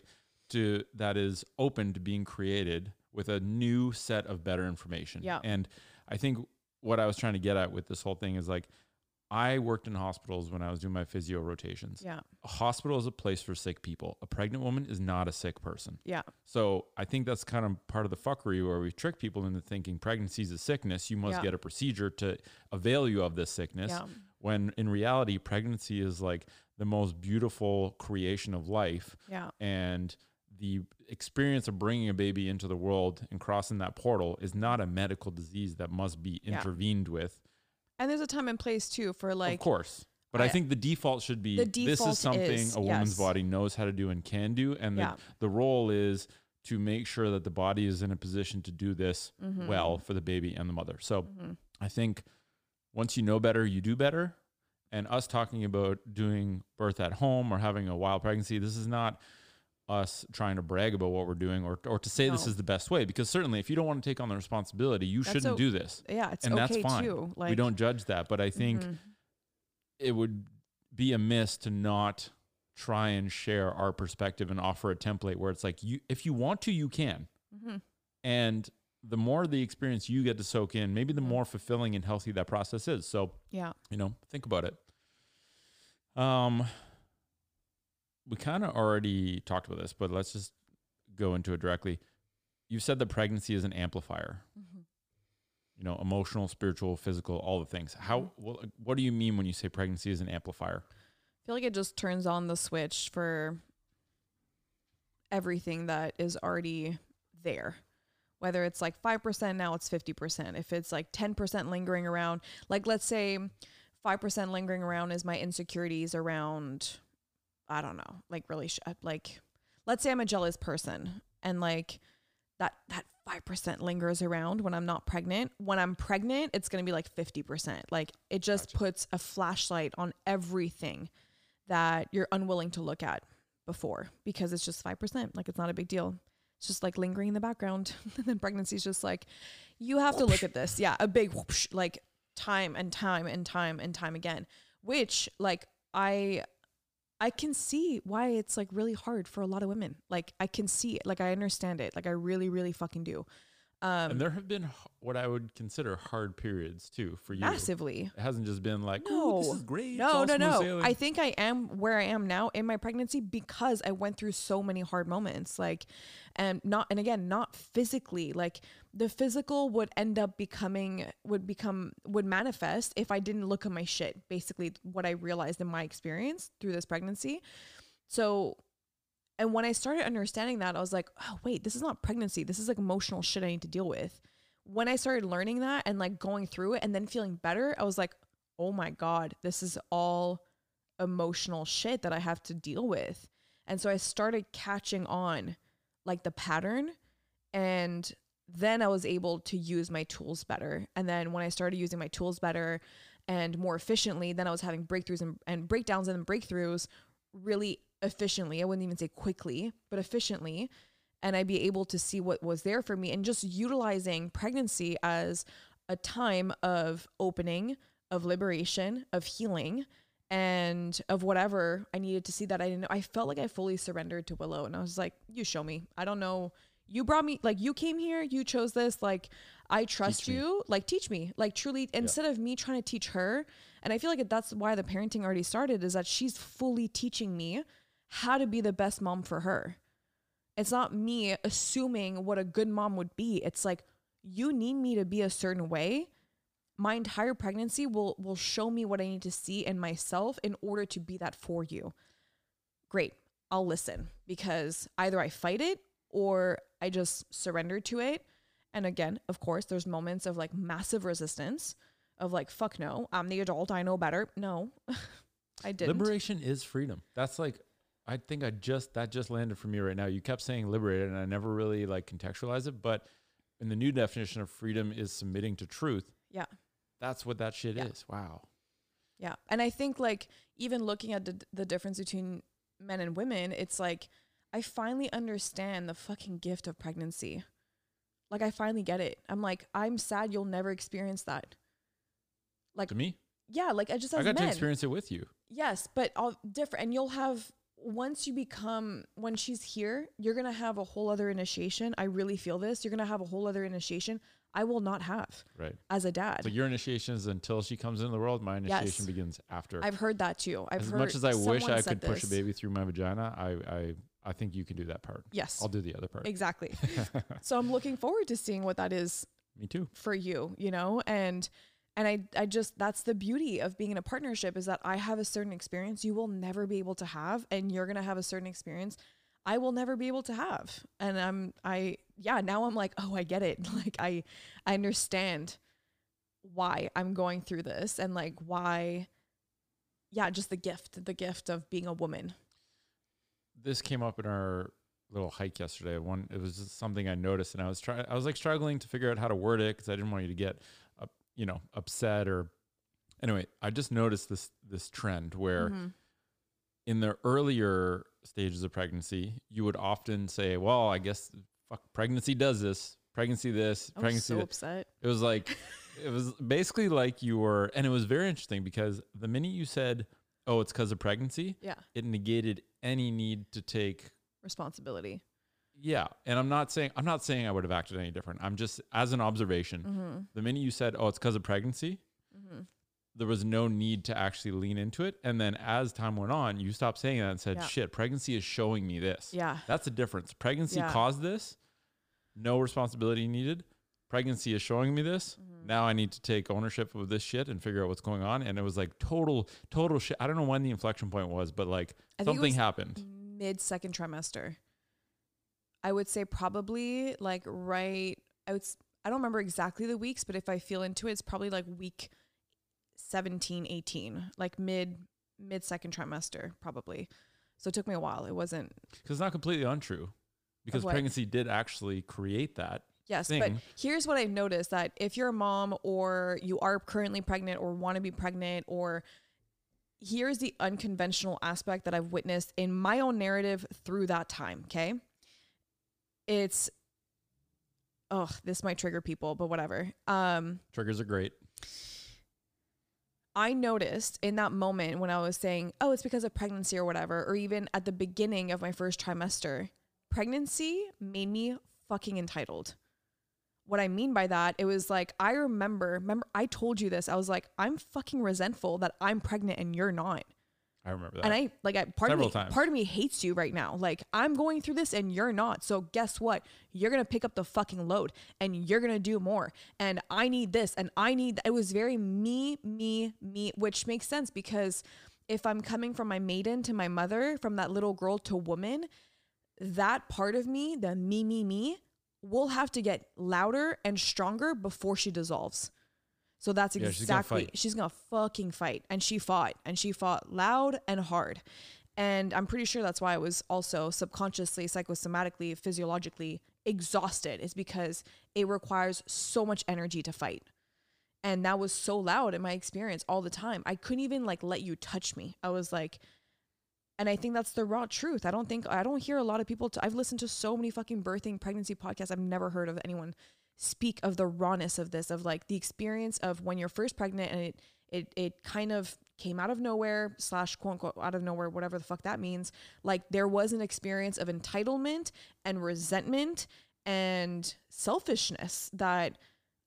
to that is open to being created with a new set of better information Yeah. and i think what i was trying to get at with this whole thing is like i worked in hospitals when i was doing my physio rotations yeah a hospital is a place for sick people a pregnant woman is not a sick person yeah so I think that's kind of part of the fuckery where we trick people into thinking pregnancy is a sickness. You must Yeah. get a procedure to avail you of this sickness. yeah When in reality, pregnancy is like the most beautiful creation of life. yeah And the experience of bringing a baby into the world and crossing that portal is not a medical disease that must be Yeah. intervened with. and there's a time and place too for like of course. But I, I- think the default should be The this is something is- a woman's yes. body knows how to do and can do. And Yeah. the, the role is to make sure that the body is in a position to do this Mhm. well for the baby and the mother. So Mhm. I think once you know better, you do better. And us talking about doing birth at home or having a wild pregnancy, this is not us trying to brag about what we're doing or, or to say this is the best way. Because certainly, if you don't want to take on the responsibility, you That's shouldn't o- do this. Yeah, it's and okay that's fine. too. Like we don't judge that. But I think Mhm. it would be amiss to not try and share our perspective and offer a template where it's like you if you want to you can Mhm. and the more the experience you get to soak in maybe the Mhm. more fulfilling and healthy that process is so yeah. you know think about it um we kind of already talked about this but let's just go into it directly you said that pregnancy is an amplifier Mhm. you know emotional spiritual physical all the things how Mhm. what, what do you mean when you say pregnancy is an amplifier I feel like it just turns on the switch for everything that is already there. Whether it's like 5%, now it's 50%. If it's like 10% lingering around, like let's say 5% lingering around is my insecurities around, I don't know, like really, sh- uh, like, let's say I'm a jealous person and like that, that 5% lingers around when I'm not pregnant. When I'm pregnant, it's going to be like 50%. Like it just Gotcha. puts a flashlight on everything that you're unwilling to look at before because it's just 5%. Like it's not a big deal. It's just like lingering in the background. and then pregnancy is just like, you have to look at this. Yeah, a big whoosh, like time and time and time and time again, which like I I can see why it's like really hard for a lot of women. Like I can see it. Like I understand it. Like I really, really fucking do. Um and there have been what I would consider hard periods too for you. massively. It hasn't just been like, No. "Ooh, this is great. No, no, no. sailing." I think I am where I am now in my pregnancy because I went through so many hard moments. Like, and not, and again, not physically. Like, the physical would end up becoming, would become, would manifest if I didn't look at my shit. Basically, what I realized in my experience through this pregnancy. So, and when I started understanding that, I was like, oh, wait, this is not pregnancy. This is like emotional shit I need to deal with. When I started learning that and like going through it and then feeling better, I was like, oh my God, this is all emotional shit that I have to deal with. And so I started catching on like the pattern and then I was able to use my tools better. And then when I started using my tools better and more efficiently, then I was having breakthroughs and, and breakdowns and breakthroughs really efficiently. I wouldn't even say quickly, but efficiently. And I'd be able to see what was there for me and just utilizing pregnancy as a time of opening, of liberation, of healing, and of whatever I needed to see that I didn't know. I felt like I fully surrendered to Willow and I was like, you show me. I don't know. You brought me, like, you came here, you chose this. Like, I trust Teach me. you. Like, teach me. Like, truly, instead of me trying to teach her. And I feel like that's why the parenting already started is that she's fully teaching me how to be the best mom for her. It's not me assuming what a good mom would be. It's like, you need me to be a certain way my entire pregnancy will will show me what I need to see in myself in order to be that for you. Great. I'll listen because either I fight it or I just surrender to it. And again, of course, there's moments of like massive resistance of like fuck no, I'm the adult, I know better. No. I didn't. liberation is freedom. That's like I think I just that just landed for me right now. You kept saying liberated and I never really like contextualized it, but in the new definition of freedom is submitting to truth. Yeah. That's what that shit Yeah. is. Wow. Yeah. And I think like even looking at the the difference between men and women, it's like I finally understand the fucking gift of pregnancy. Like I finally get it. I'm like I'm sad you'll never experience that. Like To me, yeah, like I just as I got men. to experience it with you. Yes, but all different and you'll have once you become when she's here, you're going to have a whole other initiation. I really feel this. You're going to have a whole other initiation I will not have Right. as a dad. So your initiation is until she comes into the world. My initiation Yes. begins after. I've heard that too. I've heard as much as I wish I could push a baby through my vagina, I, I I think you can do that part. Yes. I'll do the other part. Exactly. so I'm looking forward to seeing what that is Me too. for you, you know? And and I I just that's the beauty of being in a partnership is that I have a certain experience you will never be able to have and you're going to have a certain experience I will never be able to have. And I'm I yeah, now I'm like, "Oh, I get it." Like I I understand why I'm going through this and like why yeah, just the gift, the gift of being a woman. This came up in our little hike yesterday. One, it was just something I noticed, and I was trying. I was like struggling to figure out how to word it because I didn't want you to get, you know, upset or. Anyway, I just noticed this this trend where, Mhm. in the earlier stages of pregnancy, you would often say, "Well, I guess fuck, pregnancy does this. Pregnancy this. I Pregnancy." so that." upset. It was like, it was basically like you were, and it was very interesting because the minute you said, "Oh, it's because of pregnancy," Yeah. it negated any need to take Responsibility. Yeah, and I'm not saying I'm not saying I would have acted any different. I'm just as an observation. Mm-hmm. The minute you said, "Oh, it's because of pregnancy," Mm-hmm. there was no need to actually lean into it. And then as time went on, you stopped saying that and said, Yeah. "Shit, pregnancy is showing me this." Yeah. That's the difference. Pregnancy Yeah. caused this. No responsibility needed. Pregnancy is showing me this. Mm-hmm. Now I need to take ownership of this shit and figure out what's going on. And it was like total, total shit. I don't know when the inflection point was, but like I something was happened. Mid second trimester. I would say probably like right. I would. I don't remember exactly the weeks, but if I feel into it, it's probably like week 17, 18, like mid mid second trimester, probably. So it took me a while. It wasn't Because it's not completely untrue. Because pregnancy did actually create that. Yes, but here's what I've noticed that if you're a mom or you are currently pregnant or want to be pregnant or here's the unconventional aspect that I've witnessed in my own narrative through that time, okay? It's oh, this might trigger people, but whatever. Um Triggers are great. I noticed in that moment when I was saying, oh, it's because of pregnancy or whatever, or even at the beginning of my first trimester, pregnancy made me fucking entitled. What I mean by that, it was like, I remember, remember, I told you this. I was like, I'm fucking resentful that I'm pregnant and you're not. I remember that. And I like I part Several of me times. part of me hates you right now. Like I'm going through this and you're not. So guess what? You're gonna pick up the fucking load and you're gonna do more. And I need this and I need it was very me, me, me, which makes sense because if I'm coming from my maiden to my mother, from that little girl to woman, that part of me, the me, me, me, will have to get louder and stronger before she dissolves. So that's Yeah, she's gonna exactly she's gonna fucking fight. And she fought and she fought loud and hard. And I'm pretty sure that's why I was also subconsciously, psychosomatically, physiologically exhausted, is because it requires so much energy to fight. And that was so loud in my experience all the time. I couldn't even like let you touch me. I was like, and I think that's the raw truth. I don't think I don't hear a lot of people. i I've listened to so many fucking birthing pregnancy podcasts. I've never heard of anyone speak of the rawness of this, of like the experience of when you're first pregnant and it it it kind of came out of nowhere slash quote unquote out of nowhere, whatever the fuck that means. Like there was an experience of entitlement and resentment and selfishness that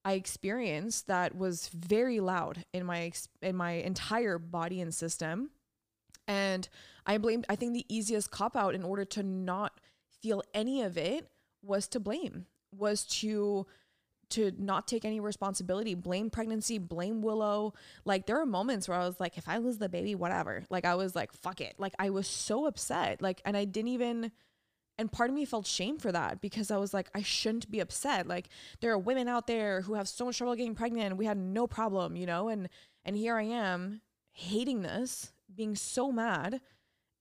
I experienced that was very loud in my in my entire body and system. And I blamed I think the easiest cop out in order to not feel any of it was to blame, was to to not take any responsibility, blame pregnancy, blame Willow. Like there are moments where I was like, if I lose the baby, whatever. Like I was like, fuck it. Like I was so upset. Like and I didn't even and part of me felt shame for that because I was like, I shouldn't be upset. Like there are women out there who have so much trouble getting pregnant and we had no problem, you know? And and here I am hating this, being so mad.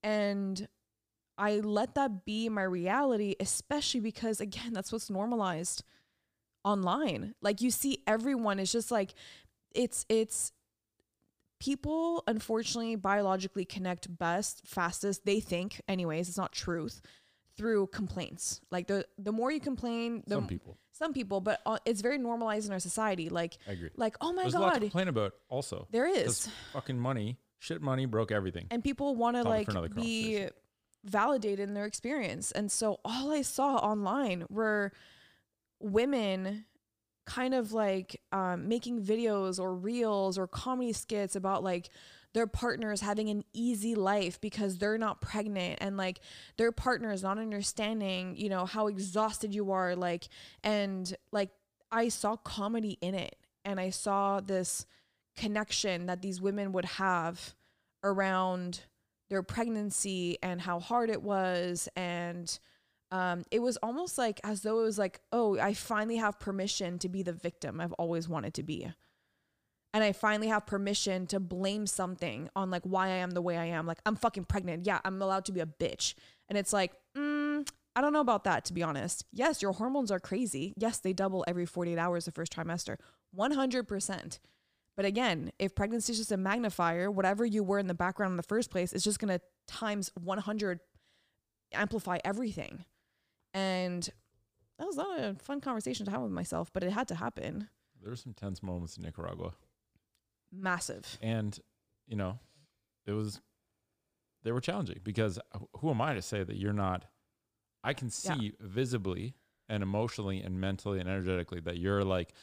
And I let that be my reality, especially because again, that's what's normalized online. Like you see everyone is just like it's it's people unfortunately biologically connect best, fastest, they think anyways, it's not truth, through complaints. Like the the more you complain, the Some people. some people, but uh, it's very normalized in our society. Like I agree. like oh my There's a lot to god, complain about also. there is fucking money, shit money broke everything. and people want to like be validated in their experience and so all i saw online were women kind of like um, making videos or reels or comedy skits about like their partners having an easy life because they're not pregnant and like their partners not understanding you know how exhausted you are like and like i saw comedy in it and i saw this connection that these women would have around their pregnancy and how hard it was and um, it was almost like as though it was like oh i finally have permission to be the victim i've always wanted to be and i finally have permission to blame something on like why i am the way i am like i'm fucking pregnant yeah i'm allowed to be a bitch and it's like mm, I don't know about that, to be honest. Yes, your hormones are crazy. Yes, they double every 48 hours the first trimester, 100%. But again, if pregnancy is just a magnifier, whatever you were in the background in the first place is just going to times 100 amplify everything. And that was not a fun conversation to have with myself, but it had to happen. There were some tense moments in Nicaragua. Massive. And, you know, it was, they were challenging because who am I to say that you're not, I can see Yeah. visibly and emotionally and mentally and energetically that you're like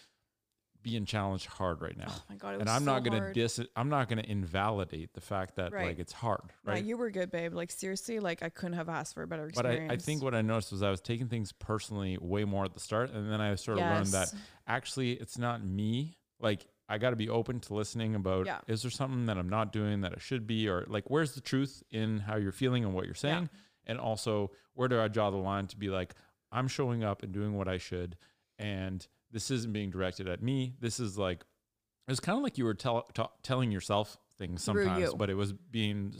being challenged hard right now. Oh my God. It was and I'm so not gonna hard. dis I'm not gonna invalidate the fact that Right. like it's hard, No, right? you were good, babe. Like, seriously, like, I couldn't have asked for a better but. I, I think what I noticed was I was taking things personally way more at the start, and then I sort of learned that actually it's not me. Like I got to be open to listening about Yeah. is there something that I'm not doing that I should be, or like where's the truth in how you're feeling and what you're saying, and also where do I draw the line to be like I'm showing up and doing what I should, and this isn't being directed at me. This is like it was kind of like you were tell, ta- telling yourself things sometimes, but it was being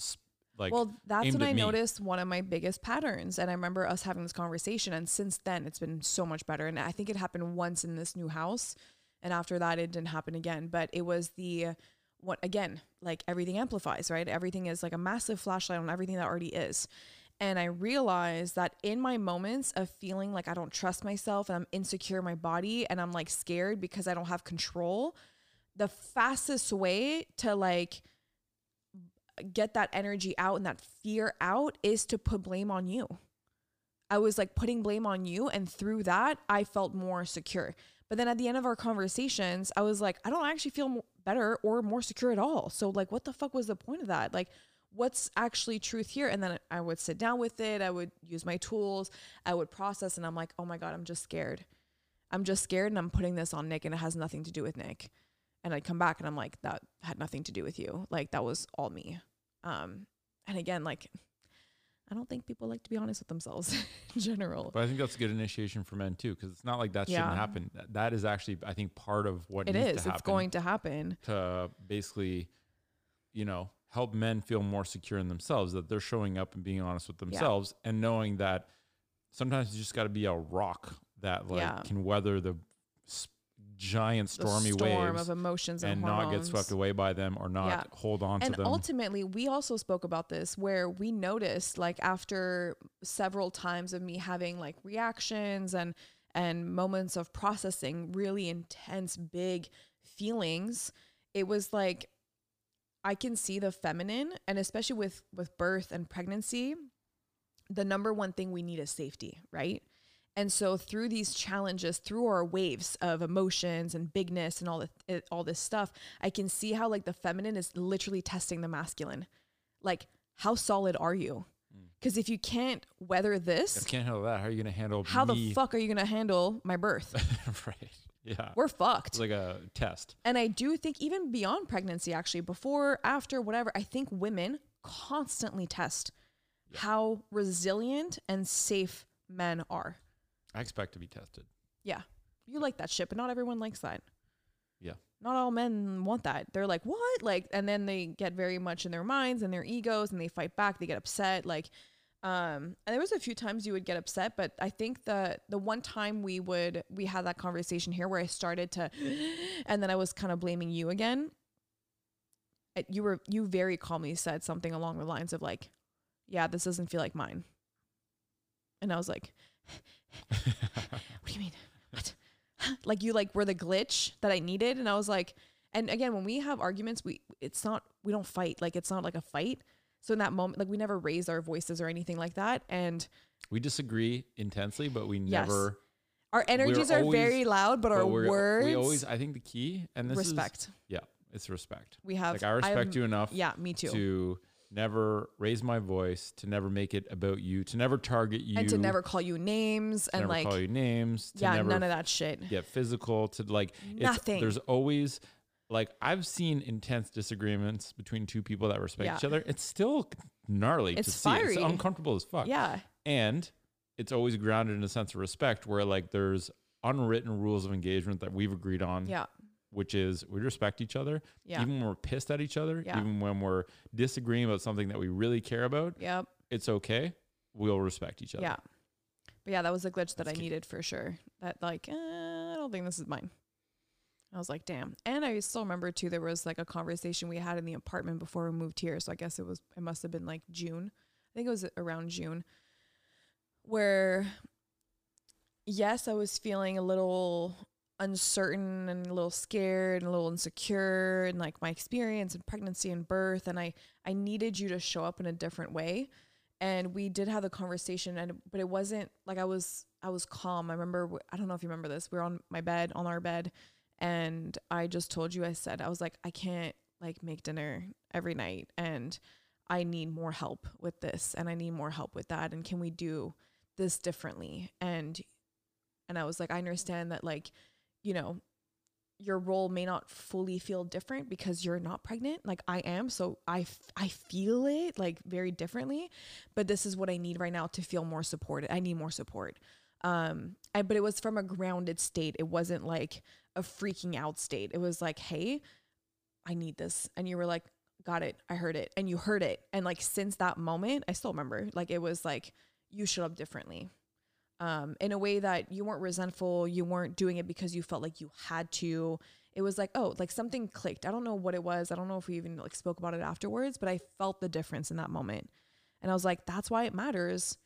like well, that's when I me. noticed one of my biggest patterns. And I remember us having this conversation. And since then, it's been so much better. And I think it happened once in this new house. And after that, it didn't happen again. But it was the, what, again, like everything amplifies, right? Everything is like a massive flashlight on everything that already is. And I realized that in my moments of feeling like I don't trust myself and I'm insecure in my body and I'm like scared because I don't have control, the fastest way to like get that energy out and that fear out is to put blame on you. I was like putting blame on you. And through that, I felt more secure. But then at the end of our conversations, I was like, I don't actually feel better or more secure at all. So, like, what the fuck was the point of that? Like, what's actually truth here? And then I would sit down with it. I would use my tools. I would process. And I'm like, oh my God, I'm just scared. I'm just scared. And I'm putting this on Nick and it has nothing to do with Nick. And I'd come back and I'm like, that had nothing to do with you. Like, that was all me. Um, and again, like, I don't think people like to be honest with themselves in general. But I think that's a good initiation for men too, because it's not like that Yeah. shouldn't happen. That, is actually, I think, part of what It needs is. to happen It's going to happen. to basically, you know, help men feel more secure in themselves. That they're showing up and being honest with themselves, and knowing that sometimes you just got to be a rock that like Yeah. can weather the giant The stormy storm waves of emotions and, and not get swept away by them or not Yeah. hold on and to them. ultimately we also spoke about this where we noticed like after several times of me having like reactions and and moments of processing really intense big feelings it was like i can see the feminine and especially with with birth and pregnancy the number one thing we need is safety right and so through these challenges, through our waves of emotions and bigness and all the, it, all this stuff, I can see how like the feminine is literally testing the masculine. Like, how solid are you? Mm. Because if you can't weather if this, you can't handle that, how are you going to handle how the fuck are you gonna handle my birth? right. Yeah. We're fucked. It's like a test. And I do think even beyond pregnancy, actually, before, after, whatever, I think women constantly test how resilient and safe men are. I expect to be tested. Yeah. You like that shit, but not everyone likes that. Yeah. Not all men want that. They're like, what? Like, and then they get very much in their minds and their egos and they fight back. They get upset. Like, um, and there was a few times you would get upset, but I think the the one time we would we had that conversation here where I started to, and then I was kind of blaming you again. You were you very calmly said something along the lines of like, "Yeah, this doesn't feel like mine," and I was like, what do you mean? What? like you like were the glitch that I needed, and I was like, and again, when we have arguments, we it's not we don't fight like it's not like a fight. So in that moment, like we never raised our voices or anything like that, and we disagree intensely, but we Yes. never. our energies are always- very loud, but, our but we're- words We always, I think the key, and this respect. is, yeah, it's respect. we have Like I respect I'm- you enough Yeah, me too. to never raise my voice, to never make it about you, to never target you, and to never call you names to and never like call you names, to yeah, none of that shit. get physical, to like it's, Nothing. There's always like I've seen intense disagreements between two people that respect Yeah. each other. It's still gnarly to It's see. It's uncomfortable as fuck. Yeah, and it's always grounded in a sense of respect where like there's unwritten rules of engagement that we've agreed on yeah, which is we respect each other yeah, even when we're pissed at each other Yeah. even when we're disagreeing about something that we really care about yep, it's okay we'll respect each other yeah. But yeah, that was a glitch that That's I needed for sure. That like, uh, I don't think this is mine. I was like, damn. And I still remember too, there was like a conversation we had in the apartment before we moved here. So I guess it was, it must have been like June. I think it was around June, where yes, I was feeling a little uncertain and a little scared and a little insecure and like my experience and pregnancy and birth and I I needed you to show up in a different way and we did have the conversation and but it wasn't like I was I was calm. I remember I don't know if you remember this. We were on my bed on our bed and I just told you I said I was like I can't like make dinner every night and I need more help with this and I need more help with that and can we do this differently? And and I was like I understand that like you know your role may not fully feel different because you're not pregnant. Like I am so I f- I feel it like very differently but this is what I need right now to feel more supported I need more support. Um I, but it was from a grounded state. It wasn't like a freaking out state it was like hey I need this and you were like got it I heard it and you heard it and like since that moment I still remember like it was like you showed up differently um, in a way that you weren't resentful. You weren't doing it because you felt like you had to. It was like, oh, like something clicked. I don't know what it was. I don't know if we even like spoke about it afterwards, but I felt the difference in that moment. And I was like, that's why it matters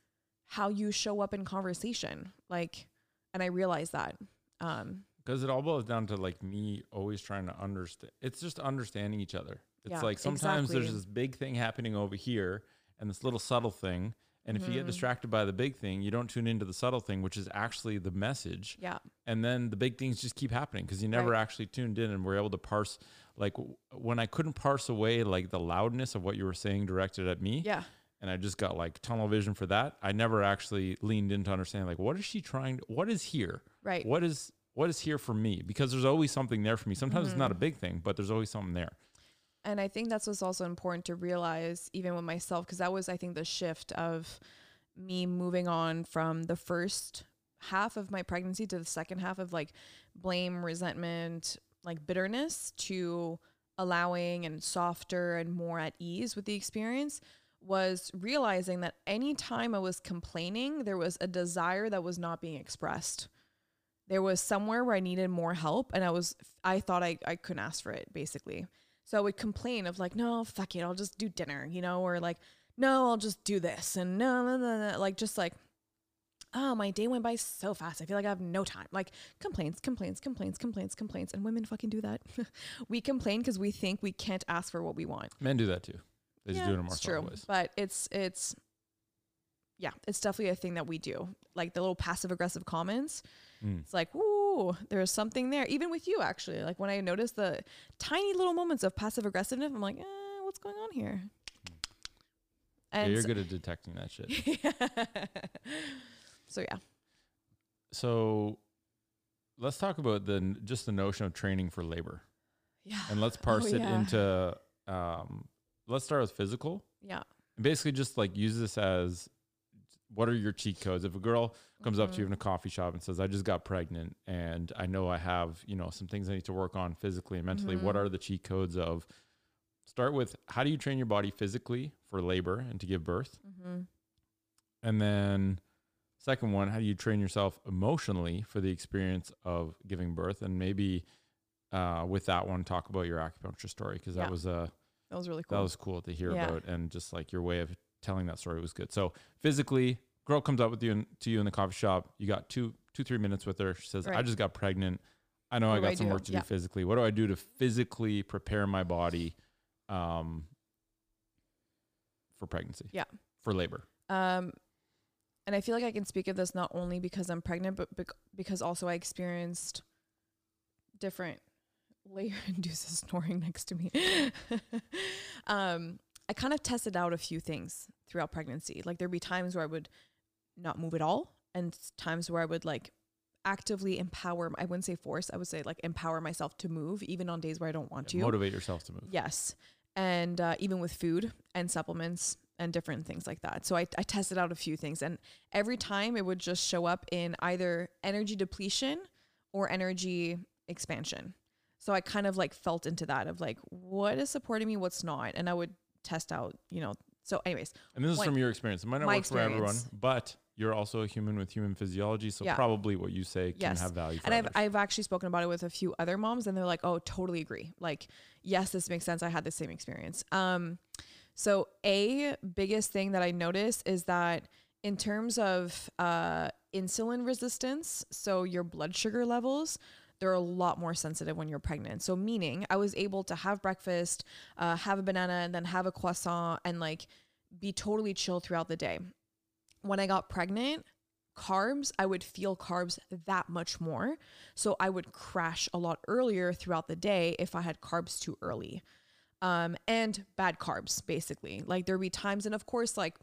how you show up in conversation. Like, and I realized that. Um, Because it all boils down to like me always trying to understand. It's just understanding each other. It's Yeah, like sometimes there's this big thing happening over here and this little subtle thing. And if you get Mhm. distracted by the big thing, you don't tune into the subtle thing, which is actually the message. yeah. And then the big things just keep happening because you never Right. actually tuned in and were able to parse. Like when I couldn't parse away like the loudness of what you were saying directed at me, Yeah. and I just got like tunnel vision for that. I never actually leaned into understanding like what is she trying to, what is here? Right. What is what is here for me? Because there's always something there for me. Sometimes it's not a Mhm. big thing, but there's always something there. And I think that's what's also important to realize, even with myself, because that was, I think, the shift of me moving on from the first half of my pregnancy to the second half of like blame, resentment, like bitterness to allowing and softer and more at ease with the experience was realizing that anytime I was complaining, there was a desire that was not being expressed. There was somewhere where I needed more help and I was I thought I, I couldn't ask for it basically. So I would complain of like, no, fuck it, I'll just do dinner, you know, or like, no, I'll just do this and no, no, no, no. like just like, oh, my day went by so fast. I feel like I have no time. Like complaints, complaints, complaints, complaints, complaints, and women fucking do that. we complain because we think we can't ask for what we want. Men do that too. They just do it in more it's true, ways. but it's it's yeah, it's definitely a thing that we do. Like the little passive aggressive comments. Mm. It's like, ooh, there's something there. Even with you, actually. Like when I notice the tiny little moments of passive aggressiveness, I'm like, eh, what's going on here? Yeah, you're so- good at detecting that shit. Yeah. so yeah, So let's talk about the just the notion of training for labor, yeah, and let's parse Oh, it yeah. into. Um, let's start with physical. yeah, And basically, just like use this as what are your cheat codes? If a girl comes up to you in a coffee shop and says, "I just got pregnant and I know I have you know some things I need to work on physically and mentally," what Mhm. are the cheat codes of? Start with how do you train your body physically for labor and to give birth, mm-hmm. and then second one, how do you train yourself emotionally for the experience of giving birth, and maybe. Uh, with that one, talk about your acupuncture story because Yeah. that was a that was really cool. that was cool to hear Yeah. about, and just like your way of telling that story was good. So physically, girl comes up with you in, to you in the coffee shop. You got two, two, three minutes with her. She says, "I just got pregnant. I know What I got some do?" work to Yeah. do physically. What do I do to physically prepare my body, um, for pregnancy? Yeah. for labor. Um, and I feel like I can speak of this not only because I'm pregnant, but bec- because also I experienced different layer induces snoring next to me. um, I kind of tested out a few things throughout pregnancy. Like there'd be times where I would not move at all, and times where I would like actively empower. I wouldn't say force. I would say like empower myself to move, even on days where I don't want to. Motivate yourself to move. Yes. And uh, even with food and supplements and different things like that. So I, I tested out a few things. And every time it would just show up in either energy depletion or energy expansion. So I kind of like felt into that of like, what is supporting me, what's not. And I would test out, you know. So, anyways, And this is from your experience. It might not work for everyone, but you're also a human with human physiology, so Yeah. probably what you say can Yes. have value. For and I've others. I've actually spoken about it with a few other moms, and they're like, "Oh, totally agree. Like, yes, this makes sense. I had the same experience." Um, so a biggest thing that I notice is that in terms of uh insulin resistance, so your blood sugar levels. They're a lot more sensitive when you're pregnant. So, meaning I was able to have breakfast, uh, have a banana, and then have a croissant and like be totally chill throughout the day. When I got pregnant, carbs, I would feel carbs that much more. So I would crash a lot earlier throughout the day if I had carbs too early. Um, and bad carbs, basically. Like there'd be times, and of course, like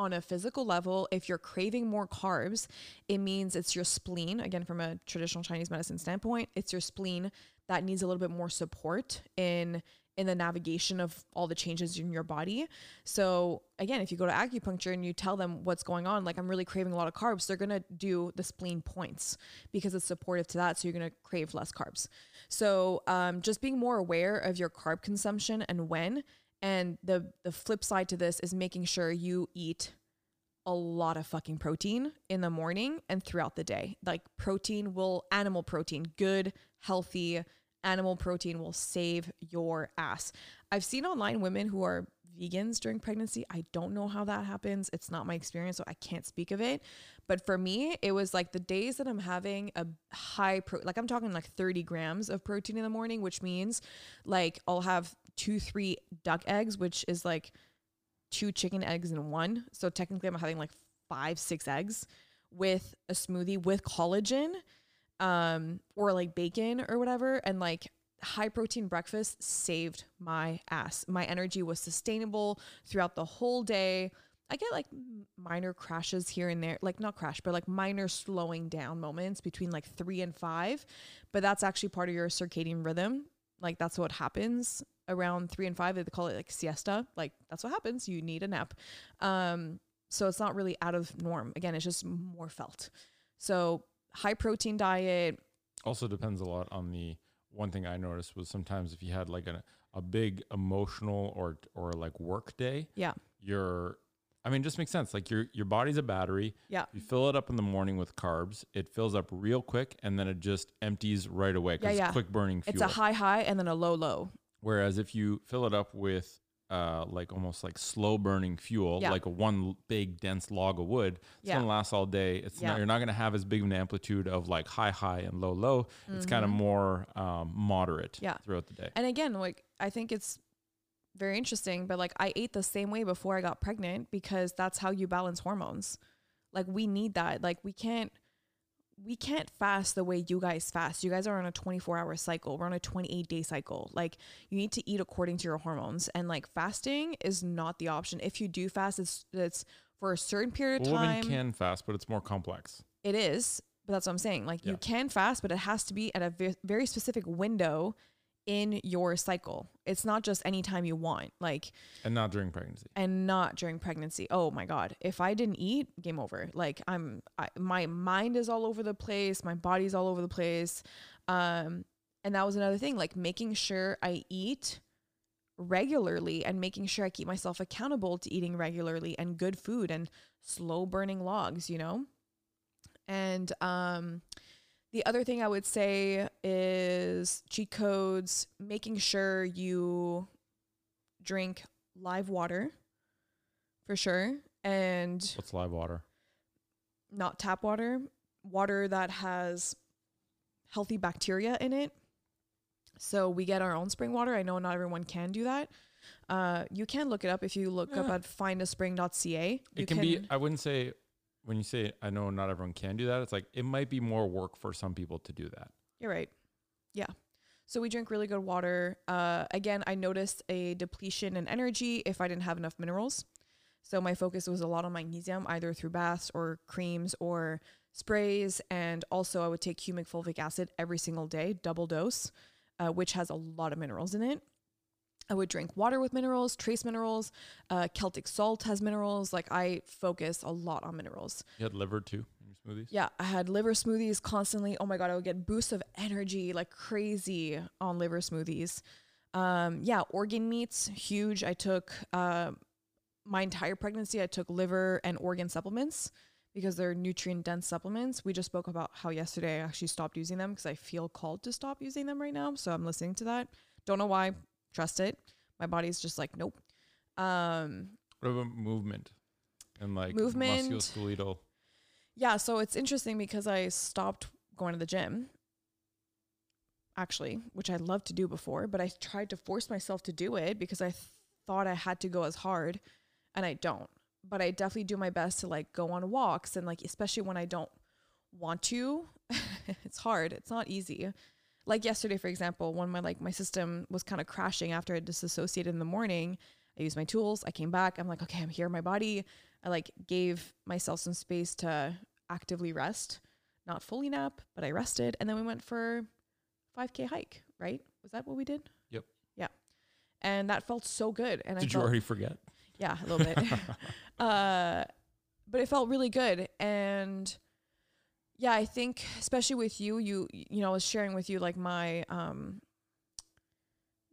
on a physical level, if you're craving more carbs, it means it's your spleen. Again, from a traditional Chinese medicine standpoint, it's your spleen that needs a little bit more support in in the navigation of all the changes in your body. So again, if you go to acupuncture and you tell them what's going on, like I'm really craving a lot of carbs, they're gonna do the spleen points because it's supportive to that. So you're gonna crave less carbs. So um, just being more aware of your carb consumption and when. And the the flip side to this is making sure you eat a lot of fucking protein in the morning and throughout the day. Like protein will animal protein, good, healthy animal protein will save your ass. I've seen online women who are vegans during pregnancy. I don't know how that happens. It's not my experience, so I can't speak of it. But for me, it was like the days that I'm having a high pro like I'm talking like 30 grams of protein in the morning, which means like I'll have two, three duck eggs, which is like two chicken eggs in one. So technically I'm having like five, six eggs with a smoothie with collagen um or like bacon or whatever and like high protein breakfast saved my ass. My energy was sustainable throughout the whole day. I get like minor crashes here and there, like not crash, but like minor slowing down moments between like 3 and 5, but that's actually part of your circadian rhythm. Like that's what happens around 3 and 5. They call it like siesta. Like that's what happens. You need a nap. Um so it's not really out of norm. Again, it's just more felt. So high protein diet, also depends a lot on the one thing I noticed was sometimes if you had like a, a big emotional or or like work day, yeah. your I mean, it just makes sense. Like your your body's a battery. Yeah. You fill it up in the morning with carbs. It fills up real quick, and then it just empties right away because Yeah, quick burning fuel. It's a high high and then a low low. Whereas if you fill it up with uh, like almost like slow burning fuel, Yeah. like a one big dense log of wood, it's Yeah. gonna last all day. It's Yeah. not, you're not gonna have as big of an amplitude of like high high and low low. It's kind of more um, moderate Mm-hmm. Yeah. throughout the day. And again, like I think it's very interesting, but like I ate the same way before I got pregnant because that's how you balance hormones. Like we need that. Like we can't we can't fast the way you guys fast. You guys are on a 24 hour cycle. We're on a 28 day cycle. Like you need to eat according to your hormones and like fasting is not the option. If you do fast it's it's for a certain period of Well, time. women can fast, but it's more complex. It is, but that's what I'm saying. Like you can fast, but it has to be at a very specific window in your cycle. It's not just anytime you want. Like And not during pregnancy. and not during pregnancy. Oh my god, if I didn't eat, game over. Like I'm I, my mind is all over the place, my body's all over the place. Um and that was another thing, like making sure I eat regularly and making sure I keep myself accountable to eating regularly and good food and slow burning logs, you know? And um the other thing I would say is cheat codes, making sure you drink live water for sure and What's live water? not tap water, water that has healthy bacteria in it. So we get our own spring water. I know not everyone can do that. Uh, you can look it up if you look up at findaspring.ca. You It can, be. I wouldn't say when you say I know not everyone can do that. It's like it might be more work for some people to do that. You're right. Yeah. So we drink really good water. Uh, again, I noticed a depletion in energy if I didn't have enough minerals. So my focus was a lot on magnesium, either through baths or creams or sprays. And also, I would take humic fulvic acid every single day, double dose, uh, which has a lot of minerals in it. I would drink water with minerals, trace minerals. Uh, Celtic salt has minerals. Like I focus a lot on minerals. You had liver too in your smoothies. Yeah, I had liver smoothies constantly. Oh my god, I would get boosts of energy like crazy on liver smoothies. Um, yeah, organ meats, huge. I took uh, my entire pregnancy. I took liver and organ supplements because they're nutrient dense supplements. We just spoke about how yesterday I actually stopped using them because I feel called to stop using them right now. So I'm listening to that. Don't know why. Trust it. My body's just like, nope. Um, What about movement and like Movement. musculoskeletal? yeah, so it's interesting because I stopped going to the gym actually, which I loved to do before, but I tried to force myself to do it because I th- thought I had to go as hard and I don't. But I definitely do my best to like go on walks and like especially when I don't want to. it's hard. It's not easy. Like yesterday for example, when my like my system was kind of crashing after I disassociated in the morning, I used my tools, I came back, I'm like, okay, I'm here my body. I like gave myself some space to actively rest, not fully nap, but I rested and then we went for 5k hike, right? Was that what we did? Yep. Yeah. And that felt so good and I Did you already forget? yeah, a little bit. uh, but it felt really good. And yeah, I think especially with you, you you know, I was sharing with you like my um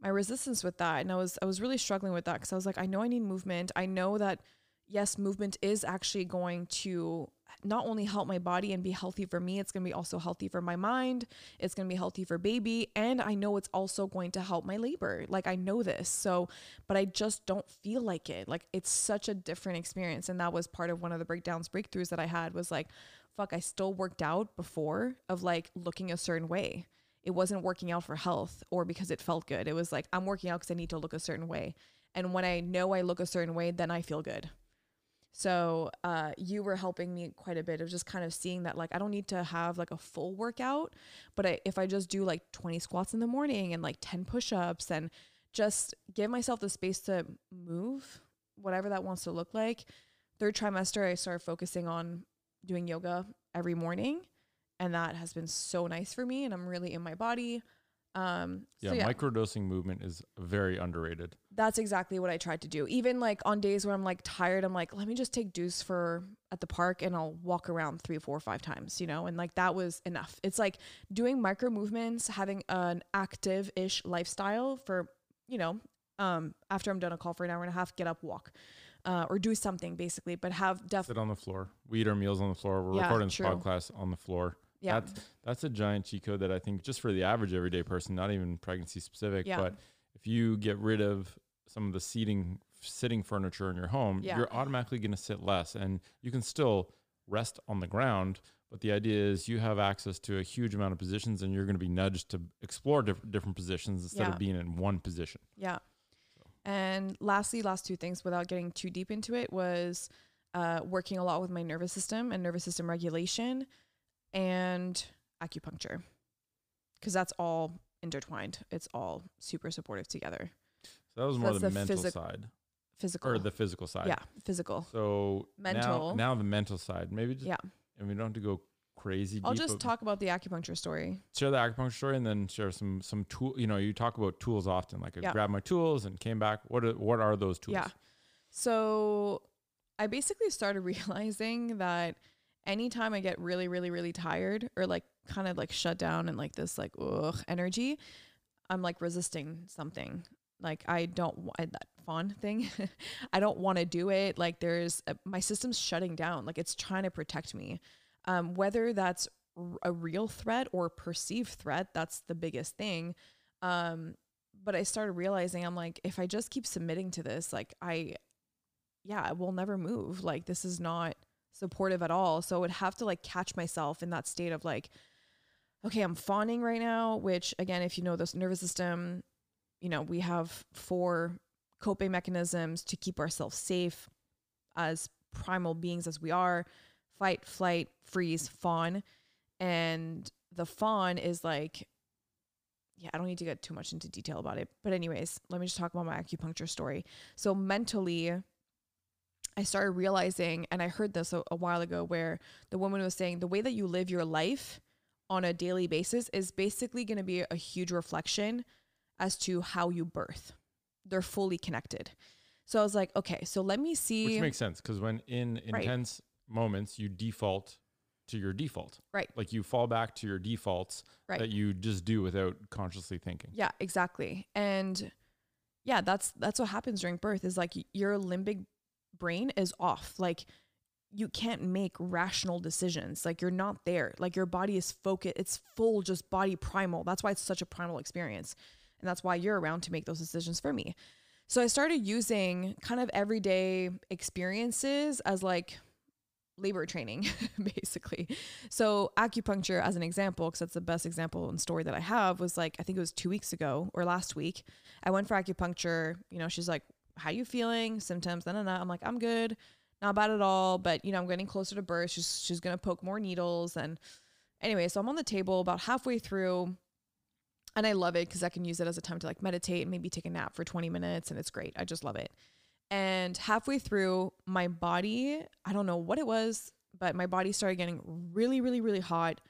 my resistance with that, and I was I was really struggling with that because I was like, I know I need movement. I know that yes, movement is actually going to not only help my body and be healthy for me, it's going to be also healthy for my mind. It's going to be healthy for baby. And I know it's also going to help my labor. Like I know this. So, but I just don't feel like it. Like it's such a different experience. And that was part of one of the breakdowns, breakthroughs that I had was like, fuck, I still worked out before of like looking a certain way. It wasn't working out for health or because it felt good. It was like, I'm working out because I need to look a certain way. And when I know I look a certain way, then I feel good. So uh, you were helping me quite a bit of just kind of seeing that like I don't need to have like a full workout, but I, if I just do like 20 squats in the morning and like 10 push-ups and just give myself the space to move, whatever that wants to look like. Third trimester, I started focusing on doing yoga every morning, and that has been so nice for me. And I'm really in my body. Um, Yeah, so yeah, microdosing movement is very underrated. that's exactly what I tried to do. Even like on days where I'm like tired, I'm like, let me just take Deuce for at the park and I'll walk around three, four, five times, you know? And like that was enough. It's like doing micro movements, having an active ish lifestyle for, you know, um, after I'm done a call for an hour and a half, get up, walk, uh, or do something basically, but have def Sit on the floor. We eat our meals on the floor. We're Yeah, recording this podcast on the floor. yeah, That's that's a giant cheat code that I think just for the average everyday person, not even pregnancy specific, Yeah. but if you get rid of some of the seating sitting furniture in your home, Yeah. you're automatically going to sit less and you can still rest on the ground, but the idea is you have access to a huge amount of positions and you're going to be nudged to explore different different positions instead Yeah. of being in one position. Yeah. And lastly, last two things without getting too deep into it was uh, working a lot with my nervous system and nervous system regulation and acupuncture because that's all intertwined. It's all super supportive together. So that was So more the the mental physic- side Physical. or the physical side. yeah, physical. So now, Mental. now the mental side. Maybe just, Yeah. and we don't have to go crazy I'll just but talk about the acupuncture story. share the acupuncture story and then share some some tool. You know, you talk about tools often. Like I Yeah. grabbed my tools and came back. What are, what are those tools? Yeah. So I basically started realizing that anytime I get really, really, really tired or like kind of like shut down and like this like ugh energy, I'm like resisting something. Like I don't want that fawn thing. I don't want to do it. Like there's a, my system's shutting down. Like it's trying to protect me. Um, whether that's a real threat or perceived threat, that's the biggest thing. Um, but I started realizing I'm like, if I just keep submitting to this, like I, yeah, I will never move. Like this is not supportive at all. So I would have to like catch myself in that state of like, okay, I'm fawning right now, which again, if you know this nervous system, you know, we have four coping mechanisms to keep ourselves safe as primal beings as we are fight, flight, freeze, fawn. And the fawn is like, yeah, I don't need to get too much into detail about it. But, anyways, let me just talk about my acupuncture story. So, mentally, I started realizing, and I heard this a, a while ago, where the woman was saying the way that you live your life on a daily basis is basically going to be a huge reflection as to how you birth. They're fully connected. So I was like, okay, so let me see. Which makes sense because when in Right. intense moments you default to your default. Right. Like you fall back to your defaults Right. that you just do without consciously thinking. Yeah, exactly. And yeah, that's that's what happens during birth is like your limbic brain is off. Like you can't make rational decisions. Like you're not there. Like your body is focused. It's full just body primal. That's why it's such a primal experience. And that's why you're around to make those decisions for me. So I started using kind of everyday experiences as like labor training, basically. So acupuncture, as an example, because that's the best example and story that I have, was like I think it was two weeks ago or last week. I went for acupuncture. You know, she's like, "How you feeling? Symptoms?" Then and I'm like, "I'm good, not bad at all." But you know, I'm getting closer to birth. She's she's gonna poke more needles and anyway. So I'm on the table about halfway through. And I love it because I can use it as a time to like meditate and maybe take a nap for 20 minutes. And it's great. I just love it. And halfway through, my body, I don't know what it was, but my body started getting really, really, really hot.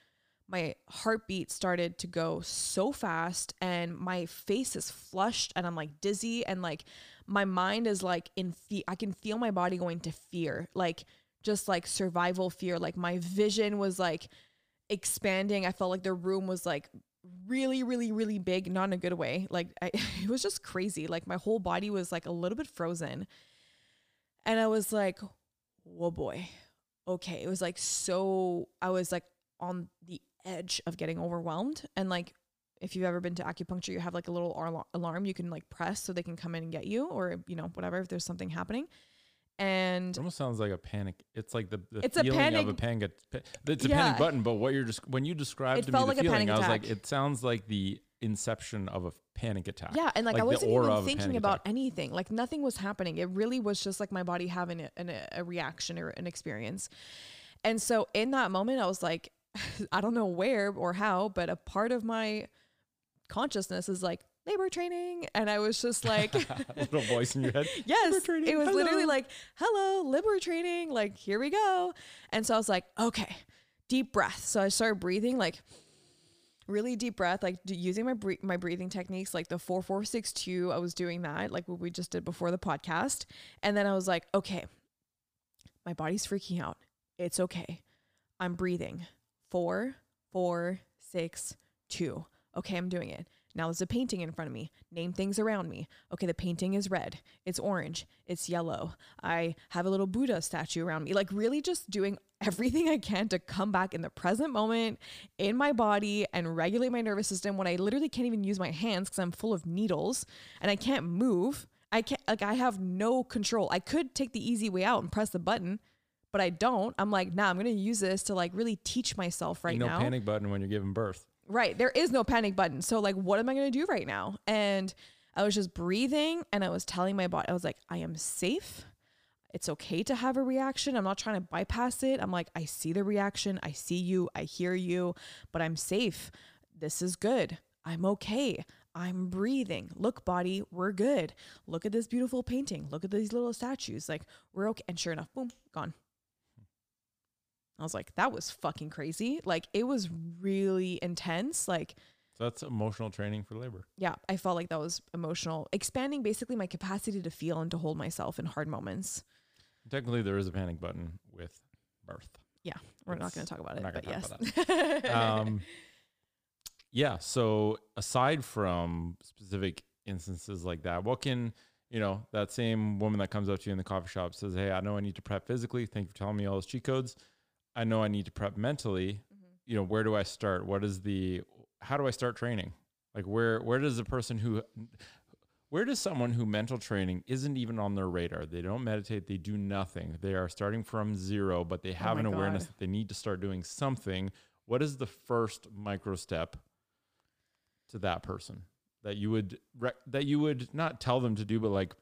My heartbeat started to go so fast, and my face is flushed, and I'm like dizzy, and like my mind is like in fear. I can feel my body going to fear, like just like survival fear. Like my vision was like expanding. I felt like the room was like really really really big not in a good way. Like I, it was just crazy. Like my whole body was like a little bit frozen. And i was like whoa boy. Okay. It was like so i was like on the edge of getting overwhelmed. And like if you've ever been to acupuncture you have like a little alarm you can like press so they can come in and get you or you know whatever if there's something happening and It almost sounds like a panic. It's like the, the It's a feeling panic- of a panic. It's a Yeah. panic button, but what you're just when you described It to me the like a feeling, I was like, it sounds like the inception of a panic attack. Yeah, and like, Like I wasn't even thinking about attack. anything. Like nothing was happening. It really was just like my body having a, an, a reaction or an experience. And so in that moment, I was like, I don't know where or how, but a part of my consciousness is like labor training, and I was just like. little voice in your head. Yes, training, it was literally like, "Hello, labor training." Like, here we go. And so I was like, "Okay, deep breath." So I started breathing like really deep breath, like using my bre- my breathing techniques, like the four four six two. I was doing that, like what we just did before the podcast. And then I was like, "Okay, my body's freaking out. It's okay. I'm breathing. Four, four, six, two. Okay, I'm doing it. Now there's a painting in front of me. Name things around me. Okay, the painting is red. It's orange. It's yellow. I have a little Buddha statue around me. Like, really just doing everything I can to come back in the present moment in my body and regulate my nervous system when I literally can't even use my hands because I'm full of needles and I can't move. I can't, like, I have no control. I could take the easy way out and press the button, but I don't. I'm like, nah, I'm going to use this to like really teach myself right no now. panic button when you're giving birth. Right. There is no panic button. So, like, what am I going to do right now? And I was just breathing and I was telling my body, I was like, I am safe. It's okay to have a reaction. I'm not trying to bypass it. I'm like, I see the reaction. I see you. I hear you, but I'm safe. This is good. I'm okay. I'm breathing. Look, body, we're good. Look at this beautiful painting. Look at these little statues. Like, we're okay. And sure enough, boom, gone. I was like, that was fucking crazy. Like, it was really intense. Like, So that's emotional training for labor. yeah, I felt like that was emotional, expanding basically my capacity to feel and to hold myself in hard moments. Technically, there is a panic button with birth. Yeah, we're not going to talk about it, not but yes. Um, yeah. So aside from specific instances like that, what can you know that same woman that comes up to you in the coffee shop says, "Hey, I know I need to prep physically. Thank you for telling me all those cheat codes. I know I need to prep mentally. Mm-hmm. You know, where do I start? What is the how do I start training? Like where where does a person who where does someone who mental training isn't even on their radar? They don't meditate, they do nothing. They are starting from zero, but they oh have my an awareness God. that they need to start doing something. What is the first micro step to that person that you would rec- that you would not tell them to do, but like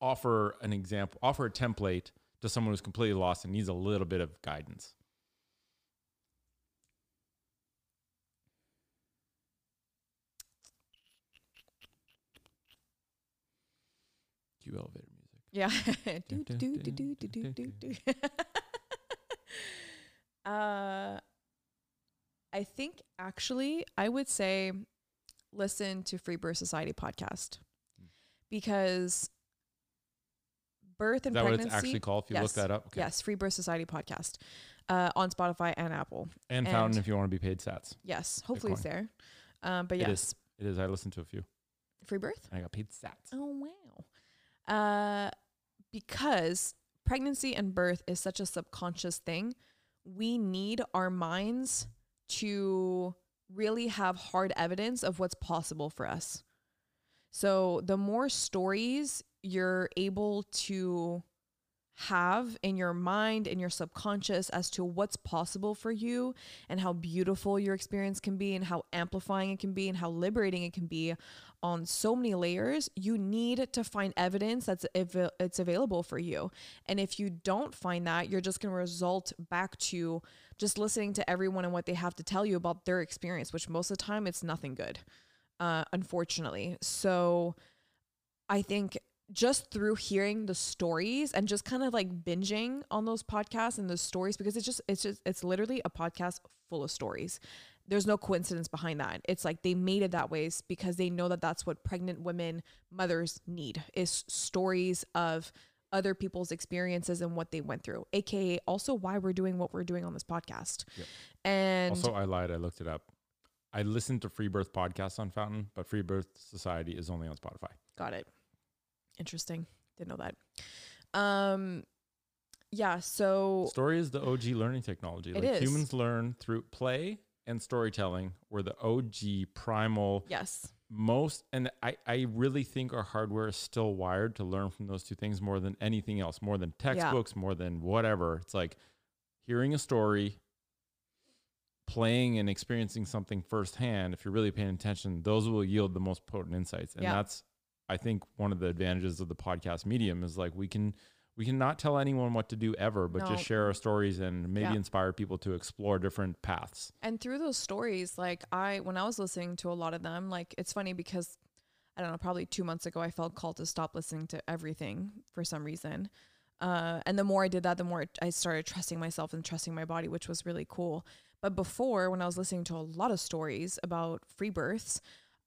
offer an example, offer a template to someone who's completely lost and needs a little bit of guidance? Cue elevator music. Yeah. do, do, do, do, do, do, do, do. uh, I think actually I would say listen to Free Birth Society podcast Hmm. because birth Is and that what pregnancy. it's actually called? If you Yes. look that up, okay. Yes, Free Birth Society podcast uh, on Spotify and Apple. And And- if you want to be paid sats. Yes, hopefully it's Bitcoin. there. Um, but yes, is. It is. I listened to a few. Free Birth. And I got paid sats. Oh wow. Uh because pregnancy and birth is such a subconscious thing. We need our minds to really have hard evidence of what's possible for us. So the more stories you're able to have in your mind in your subconscious as to what's possible for you and how beautiful your experience can be and how amplifying it can be and how liberating it can be on so many layers you need to find evidence that's if it's available for you. And if you don't find that you're just going to result back to just listening to everyone and what they have to tell you about their experience which most of the time it's nothing good uh, unfortunately. So i think just through hearing the stories and just kind of like binging on those podcasts and those stories because it's just it's just it's literally a podcast full of stories there's no coincidence behind that it's like they made it that way because they know that that's what pregnant women mothers need is stories of other people's experiences and what they went through aka also why we're doing what we're doing on this podcast Yep. and Also, I lied. I looked it up. I listened to Free Birth podcasts on Fountain, but Free Birth Society is only on Spotify. Got it. Interesting. Didn't know that. Um yeah, so Story is the OG learning technology. It like is. humans learn through play and storytelling were the OG primal yes. most and I, I really think our hardware is still wired to learn from those two things more than anything else, more than textbooks, more than whatever. It's like hearing a story, playing and experiencing something firsthand, if you're really paying attention, those will yield the most potent insights. And Yeah. that's I think one of the advantages of the podcast medium is like we can we can not tell anyone what to do ever, but No. just share our stories and maybe Yeah. inspire people to explore different paths. And through those stories, like I when I was listening to a lot of them, like it's funny because I don't know, probably 2 months ago I felt called to stop listening to everything for some reason. Uh, and the more I did that, the more I started trusting myself and trusting my body, which was really cool. But before, when I was listening to a lot of stories about free births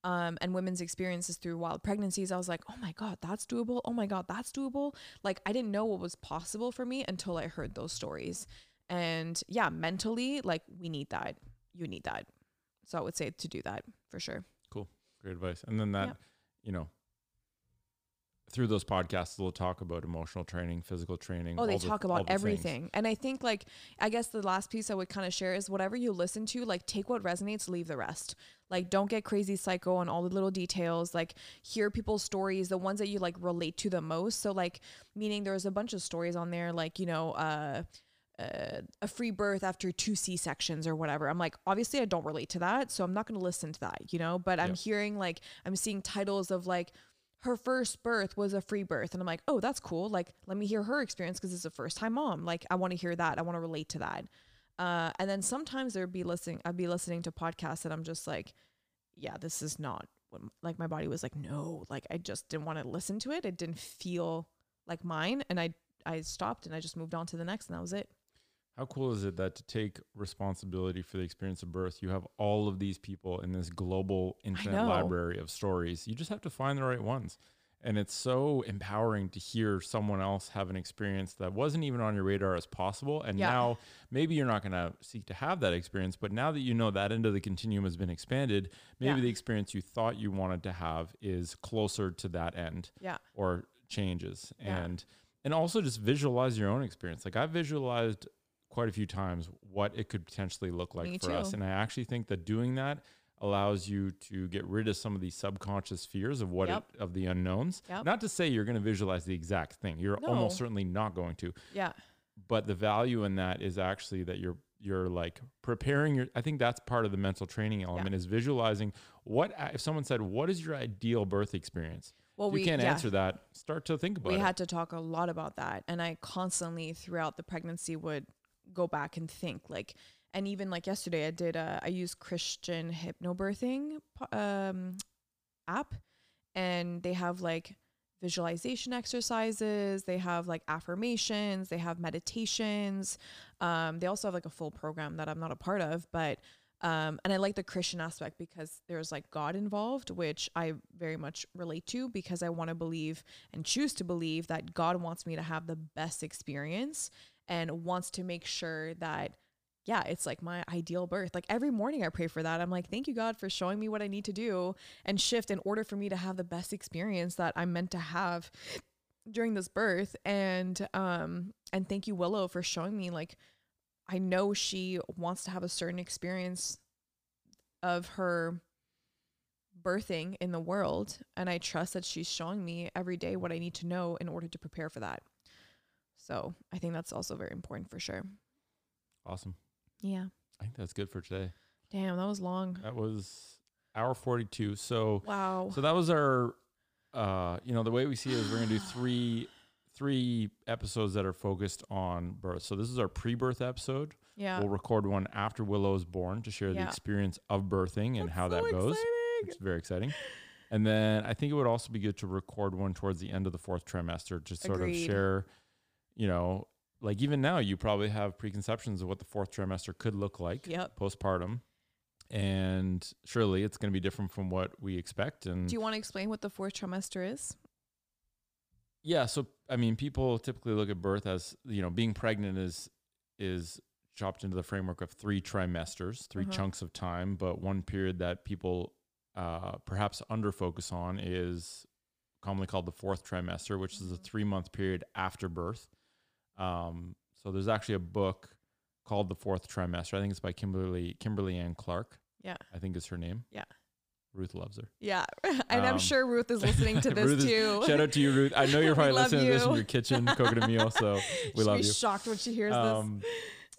um, and women's experiences through wild pregnancies, I was like, oh my God, that's doable. Oh my God, that's doable. Like, I didn't know what was possible for me until I heard those stories. And yeah, mentally, like, we need that. You need that. So I would say to do that for sure. Cool. Great advice. And then that, Yeah. you know, through those podcasts, they'll talk about emotional training, physical training. Oh, they all the- talk about the things. everything. And I think like I guess the last piece I would kind of share is whatever you listen to, like take what resonates, leave the rest. Like don't get crazy psycho on all the little details. Like hear people's stories, the ones that you like relate to the most. So like meaning there's a bunch of stories on there like, you know, uh uh, a free birth after two C sections or whatever. I'm like, obviously, I don't relate to that, so I'm not going to listen to that, you know. But I'm hearing like, I'm seeing titles of like, her first birth was a free birth, and I'm like, oh, that's cool. Like, let me hear her experience because it's a first time mom. Like, I want to hear that. I want to relate to that. Uh, and then sometimes there'd be listening. I'd be listening to podcasts, and I'm just like, yeah, this is not what like my body was like. No, like I just didn't want to listen to it. It didn't feel like mine, and I I stopped and I just moved on to the next, and that was it. How cool is it that to take responsibility for the experience of birth, you have all of these people in this global infinite library of stories. You just have to find the right ones. And it's so empowering to hear someone else have an experience that wasn't even on your radar as possible. And Yeah. now maybe you're not going to seek to have that experience, but now that you know that end of the continuum has been expanded, maybe Yeah. the experience you thought you wanted to have is closer to that end Yeah. or changes Yeah. and and also just visualize your own experience like i've visualized quite a few times what it could potentially look like Me for us and i actually think that doing that allows you to get rid of some of these subconscious fears of what Yep. it, of the unknowns Yep. not to say you're going to visualize the exact thing you're No. almost certainly not going to Yeah. but the value in that is actually that you're you're like preparing your i think that's part of the mental training element is visualizing what if someone said what is your ideal birth experience Well, if we can't yeah. answer that start to think about we it We had to talk a lot about that and i constantly throughout the pregnancy would go back and think like and even like yesterday i did uh, i used christian hypnobirthing um app and they have like visualization exercises they have like affirmations they have meditations um they also have like a full program that i'm not a part of but um, and I like the Christian aspect because there's like God involved, which I very much relate to because I want to believe and choose to believe that God wants me to have the best experience and wants to make sure that, yeah, it's like my ideal birth. Like every morning I pray for that. I'm like, thank you, God, for showing me what I need to do and shift in order for me to have the best experience that I'm meant to have during this birth and um and thank you Willow for showing me like I know she wants to have a certain experience of her birthing in the world and I trust that she's showing me every day what I need to know in order to prepare for that. So, I think that's also very important for sure. Awesome. Yeah. I think that's good for today. Damn, that was long. That was hour 42. So, Wow. so that was our, uh, you know, the way we see it is we're going to do three, three episodes that are focused on birth. So this is our pre-birth episode. yeah. We'll record one after Willow is born to share the experience of birthing and That's how so that goes. exciting. It's very exciting. And then I think it would also be good to record one towards the end of the fourth trimester, to sort of share, you know, like even now you probably have preconceptions of what the fourth trimester could look like Yep. postpartum. And surely it's going to be different from what we expect. And Do you want to explain what the fourth trimester is? yeah, so I mean, people typically look at birth as you know, being pregnant is is chopped into the framework of three trimesters, 3 Uh-huh. chunks of time. But one period that people uh, perhaps under focus on is commonly called the fourth trimester, which is a three month period after birth. Um, so there's actually a book called The Fourth Trimester. I think it's by Kimberly Kimberly Ann Clark. Yeah. I think is her name. Yeah. Ruth loves her. Yeah. And I'm Um, sure Ruth is listening to this is- too. Shout out to you, Ruth. I know you're probably listening to this in your kitchen cooking a meal, so we She'll love be you. shocked when she hears this. Um,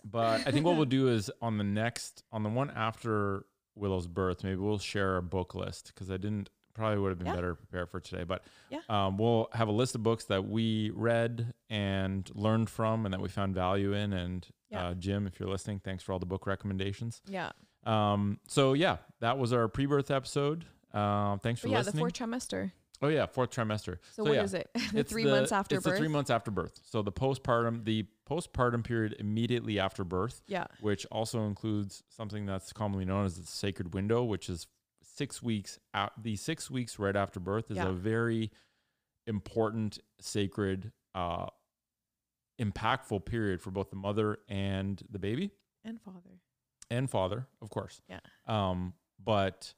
but I think what we'll do is on the next, on the one after Willow's birth, maybe we'll share a book list because I didn't probably would have been Yeah. better prepared for today. But Yeah. um, we'll have a list of books that we read and learned from and that we found value in. And Yeah. uh, Jim, if you're listening, thanks for all the book recommendations. Yeah. Um, so yeah, that was our pre-birth episode. Um, thanks for But yeah, the fourth trimester. oh yeah, fourth trimester. So, what is yeah, it? the it's three the- months after it's birth. the three months after birth. So the postpartum, the postpartum period immediately after birth, yeah. which also includes something that's commonly known as the sacred window, which is six weeks. out. the six weeks right after birth is Yeah. a very important, sacred, uh, impactful period for both the mother and the baby And father. and father, of course. Yeah. Um, but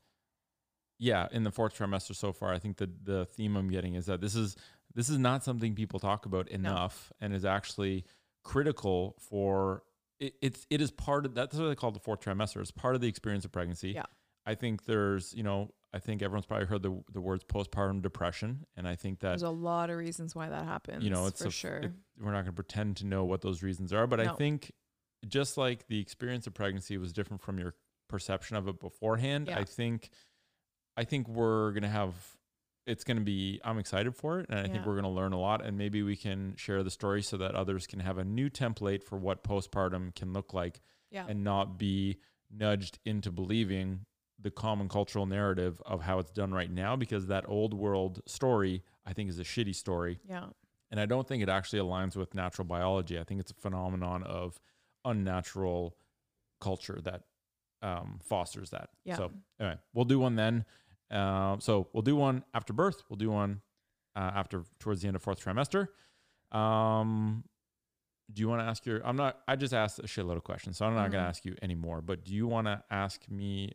yeah, in the fourth trimester so far, I think the the theme I'm getting is that this is this is not something people talk about enough, and is actually critical for it, it's it is part of that's what they call the fourth trimester. It's part of the experience of pregnancy. Yeah. I think there's you know I think everyone's probably heard the the words postpartum depression, and I think that There's a lot of reasons why that happens. you know it's for a- sure. it- we're not going to pretend to know what those reasons are but i think just like the experience of pregnancy was different from your perception of it beforehand Yeah. i think i think we're going to have it's going to be i'm excited for it and i think we're going to learn a lot and maybe we can share the story so that others can have a new template for what postpartum can look like yeah. and not be nudged into believing the common cultural narrative of how it's done right now because that old world story i think is a shitty story yeah. and I don't think it actually aligns with natural biology. I think it's a phenomenon of unnatural culture that um, fosters that. Yeah. So anyway, we'll do one then. Uh, so we'll do one after birth. We'll do one uh, after towards the end of fourth trimester. Um, do you want to ask your? I'm not. I just asked a shitload of questions, so I'm not going Mhm. to ask you anymore. But do you want to ask me?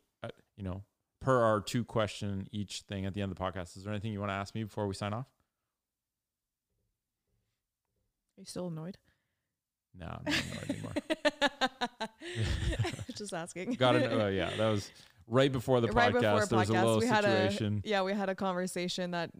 You know, per our two question each thing at the end of the podcast. Is there anything you want to ask me before we sign off? Are you still annoyed? No, I'm not annoyed anymore. Just asking. Got it. Uh, yeah, that was right before the right podcast. before there was a podcast, little we had situation. a yeah, we had a conversation that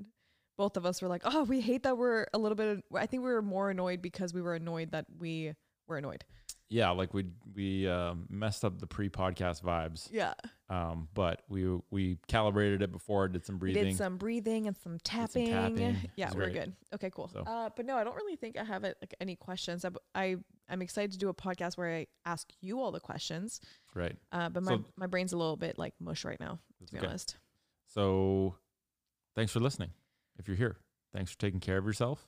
both of us were like, "Oh, we hate that we're a little bit." I think we were more annoyed because we were annoyed that we were annoyed. Yeah, like we we um, messed up the pre-podcast vibes, Yeah, um, but we we calibrated it before, did some we breathing. did some breathing and some some tapping. tapping. Yeah, we're great. good. Okay, cool. So- Uh, but no, I don't really think I have it, like any questions. I, I I'm excited to do a podcast where I ask you all the questions. right. Uh, but my So- my brain's a little bit like mush right now, to be okay. honest. So, thanks for listening. If you're here, thanks for taking care of yourself.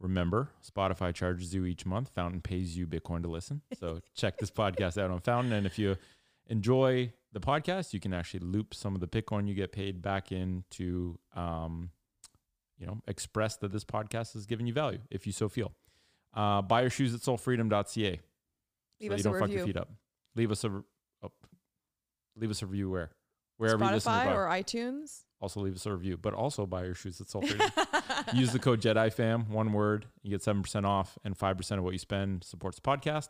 Remember, Spotify charges you each month. Fountain pays you Bitcoin to listen. So check this podcast out on Fountain. And if you enjoy the podcast, you can actually loop some of the Bitcoin you get paid back into, um, you know, express that this podcast is giving you value if you so feel. Uh, buy your shoes at solefreedom.ca. Leave so us you don't a fuck your feet up. Leave us a, oh, leave us a review where? Wherever you listen to Spotify or iTunes. Also leave us a review, but also buy your shoes at Sole Freedom. use the code Jedi Fam, one word. You get seven percent off, and five percent of what you spend supports the podcast.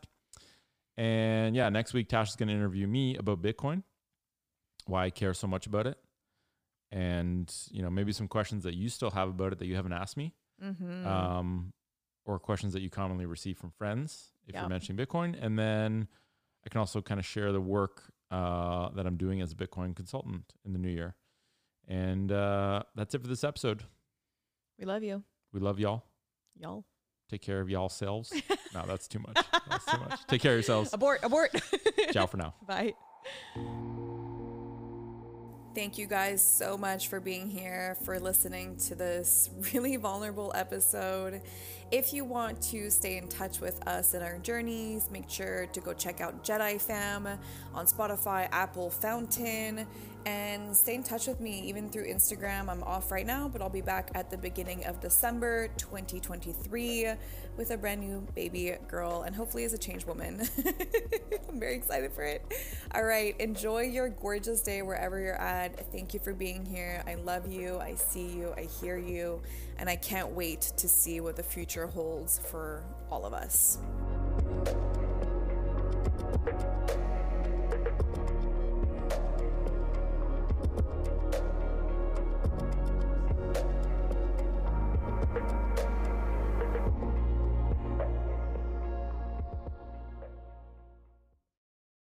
And yeah, next week Tasha's going to interview me about Bitcoin, why I care so much about it, and you know maybe some questions that you still have about it that you haven't asked me, Mm-hmm. um, or questions that you commonly receive from friends if Yeah. you're mentioning Bitcoin. And then I can also kind of share the work uh, that I'm doing as a Bitcoin consultant in the new year. And uh, that's it for this episode. We love you, We love y'all. y'all. Take care of y'all selves. no, that's too much. That's too much. Take care of yourselves. Abort, abort. Ciao for now. Bye. Thank you guys so much for being here, for listening to this really vulnerable episode. If you want to stay in touch with us in our journeys, make sure to go check out Jedi Fam on Spotify, Apple, Fountain, and stay in touch with me even through Instagram. I'm off right now, but I'll be back at the beginning of December 2023 with a brand new baby girl and hopefully as a changed woman. I'm very excited for it. All right, enjoy your gorgeous day wherever you're at. Thank you for being here. I love you. I see you. I hear you. And I can't wait to see what the future holds for all of us.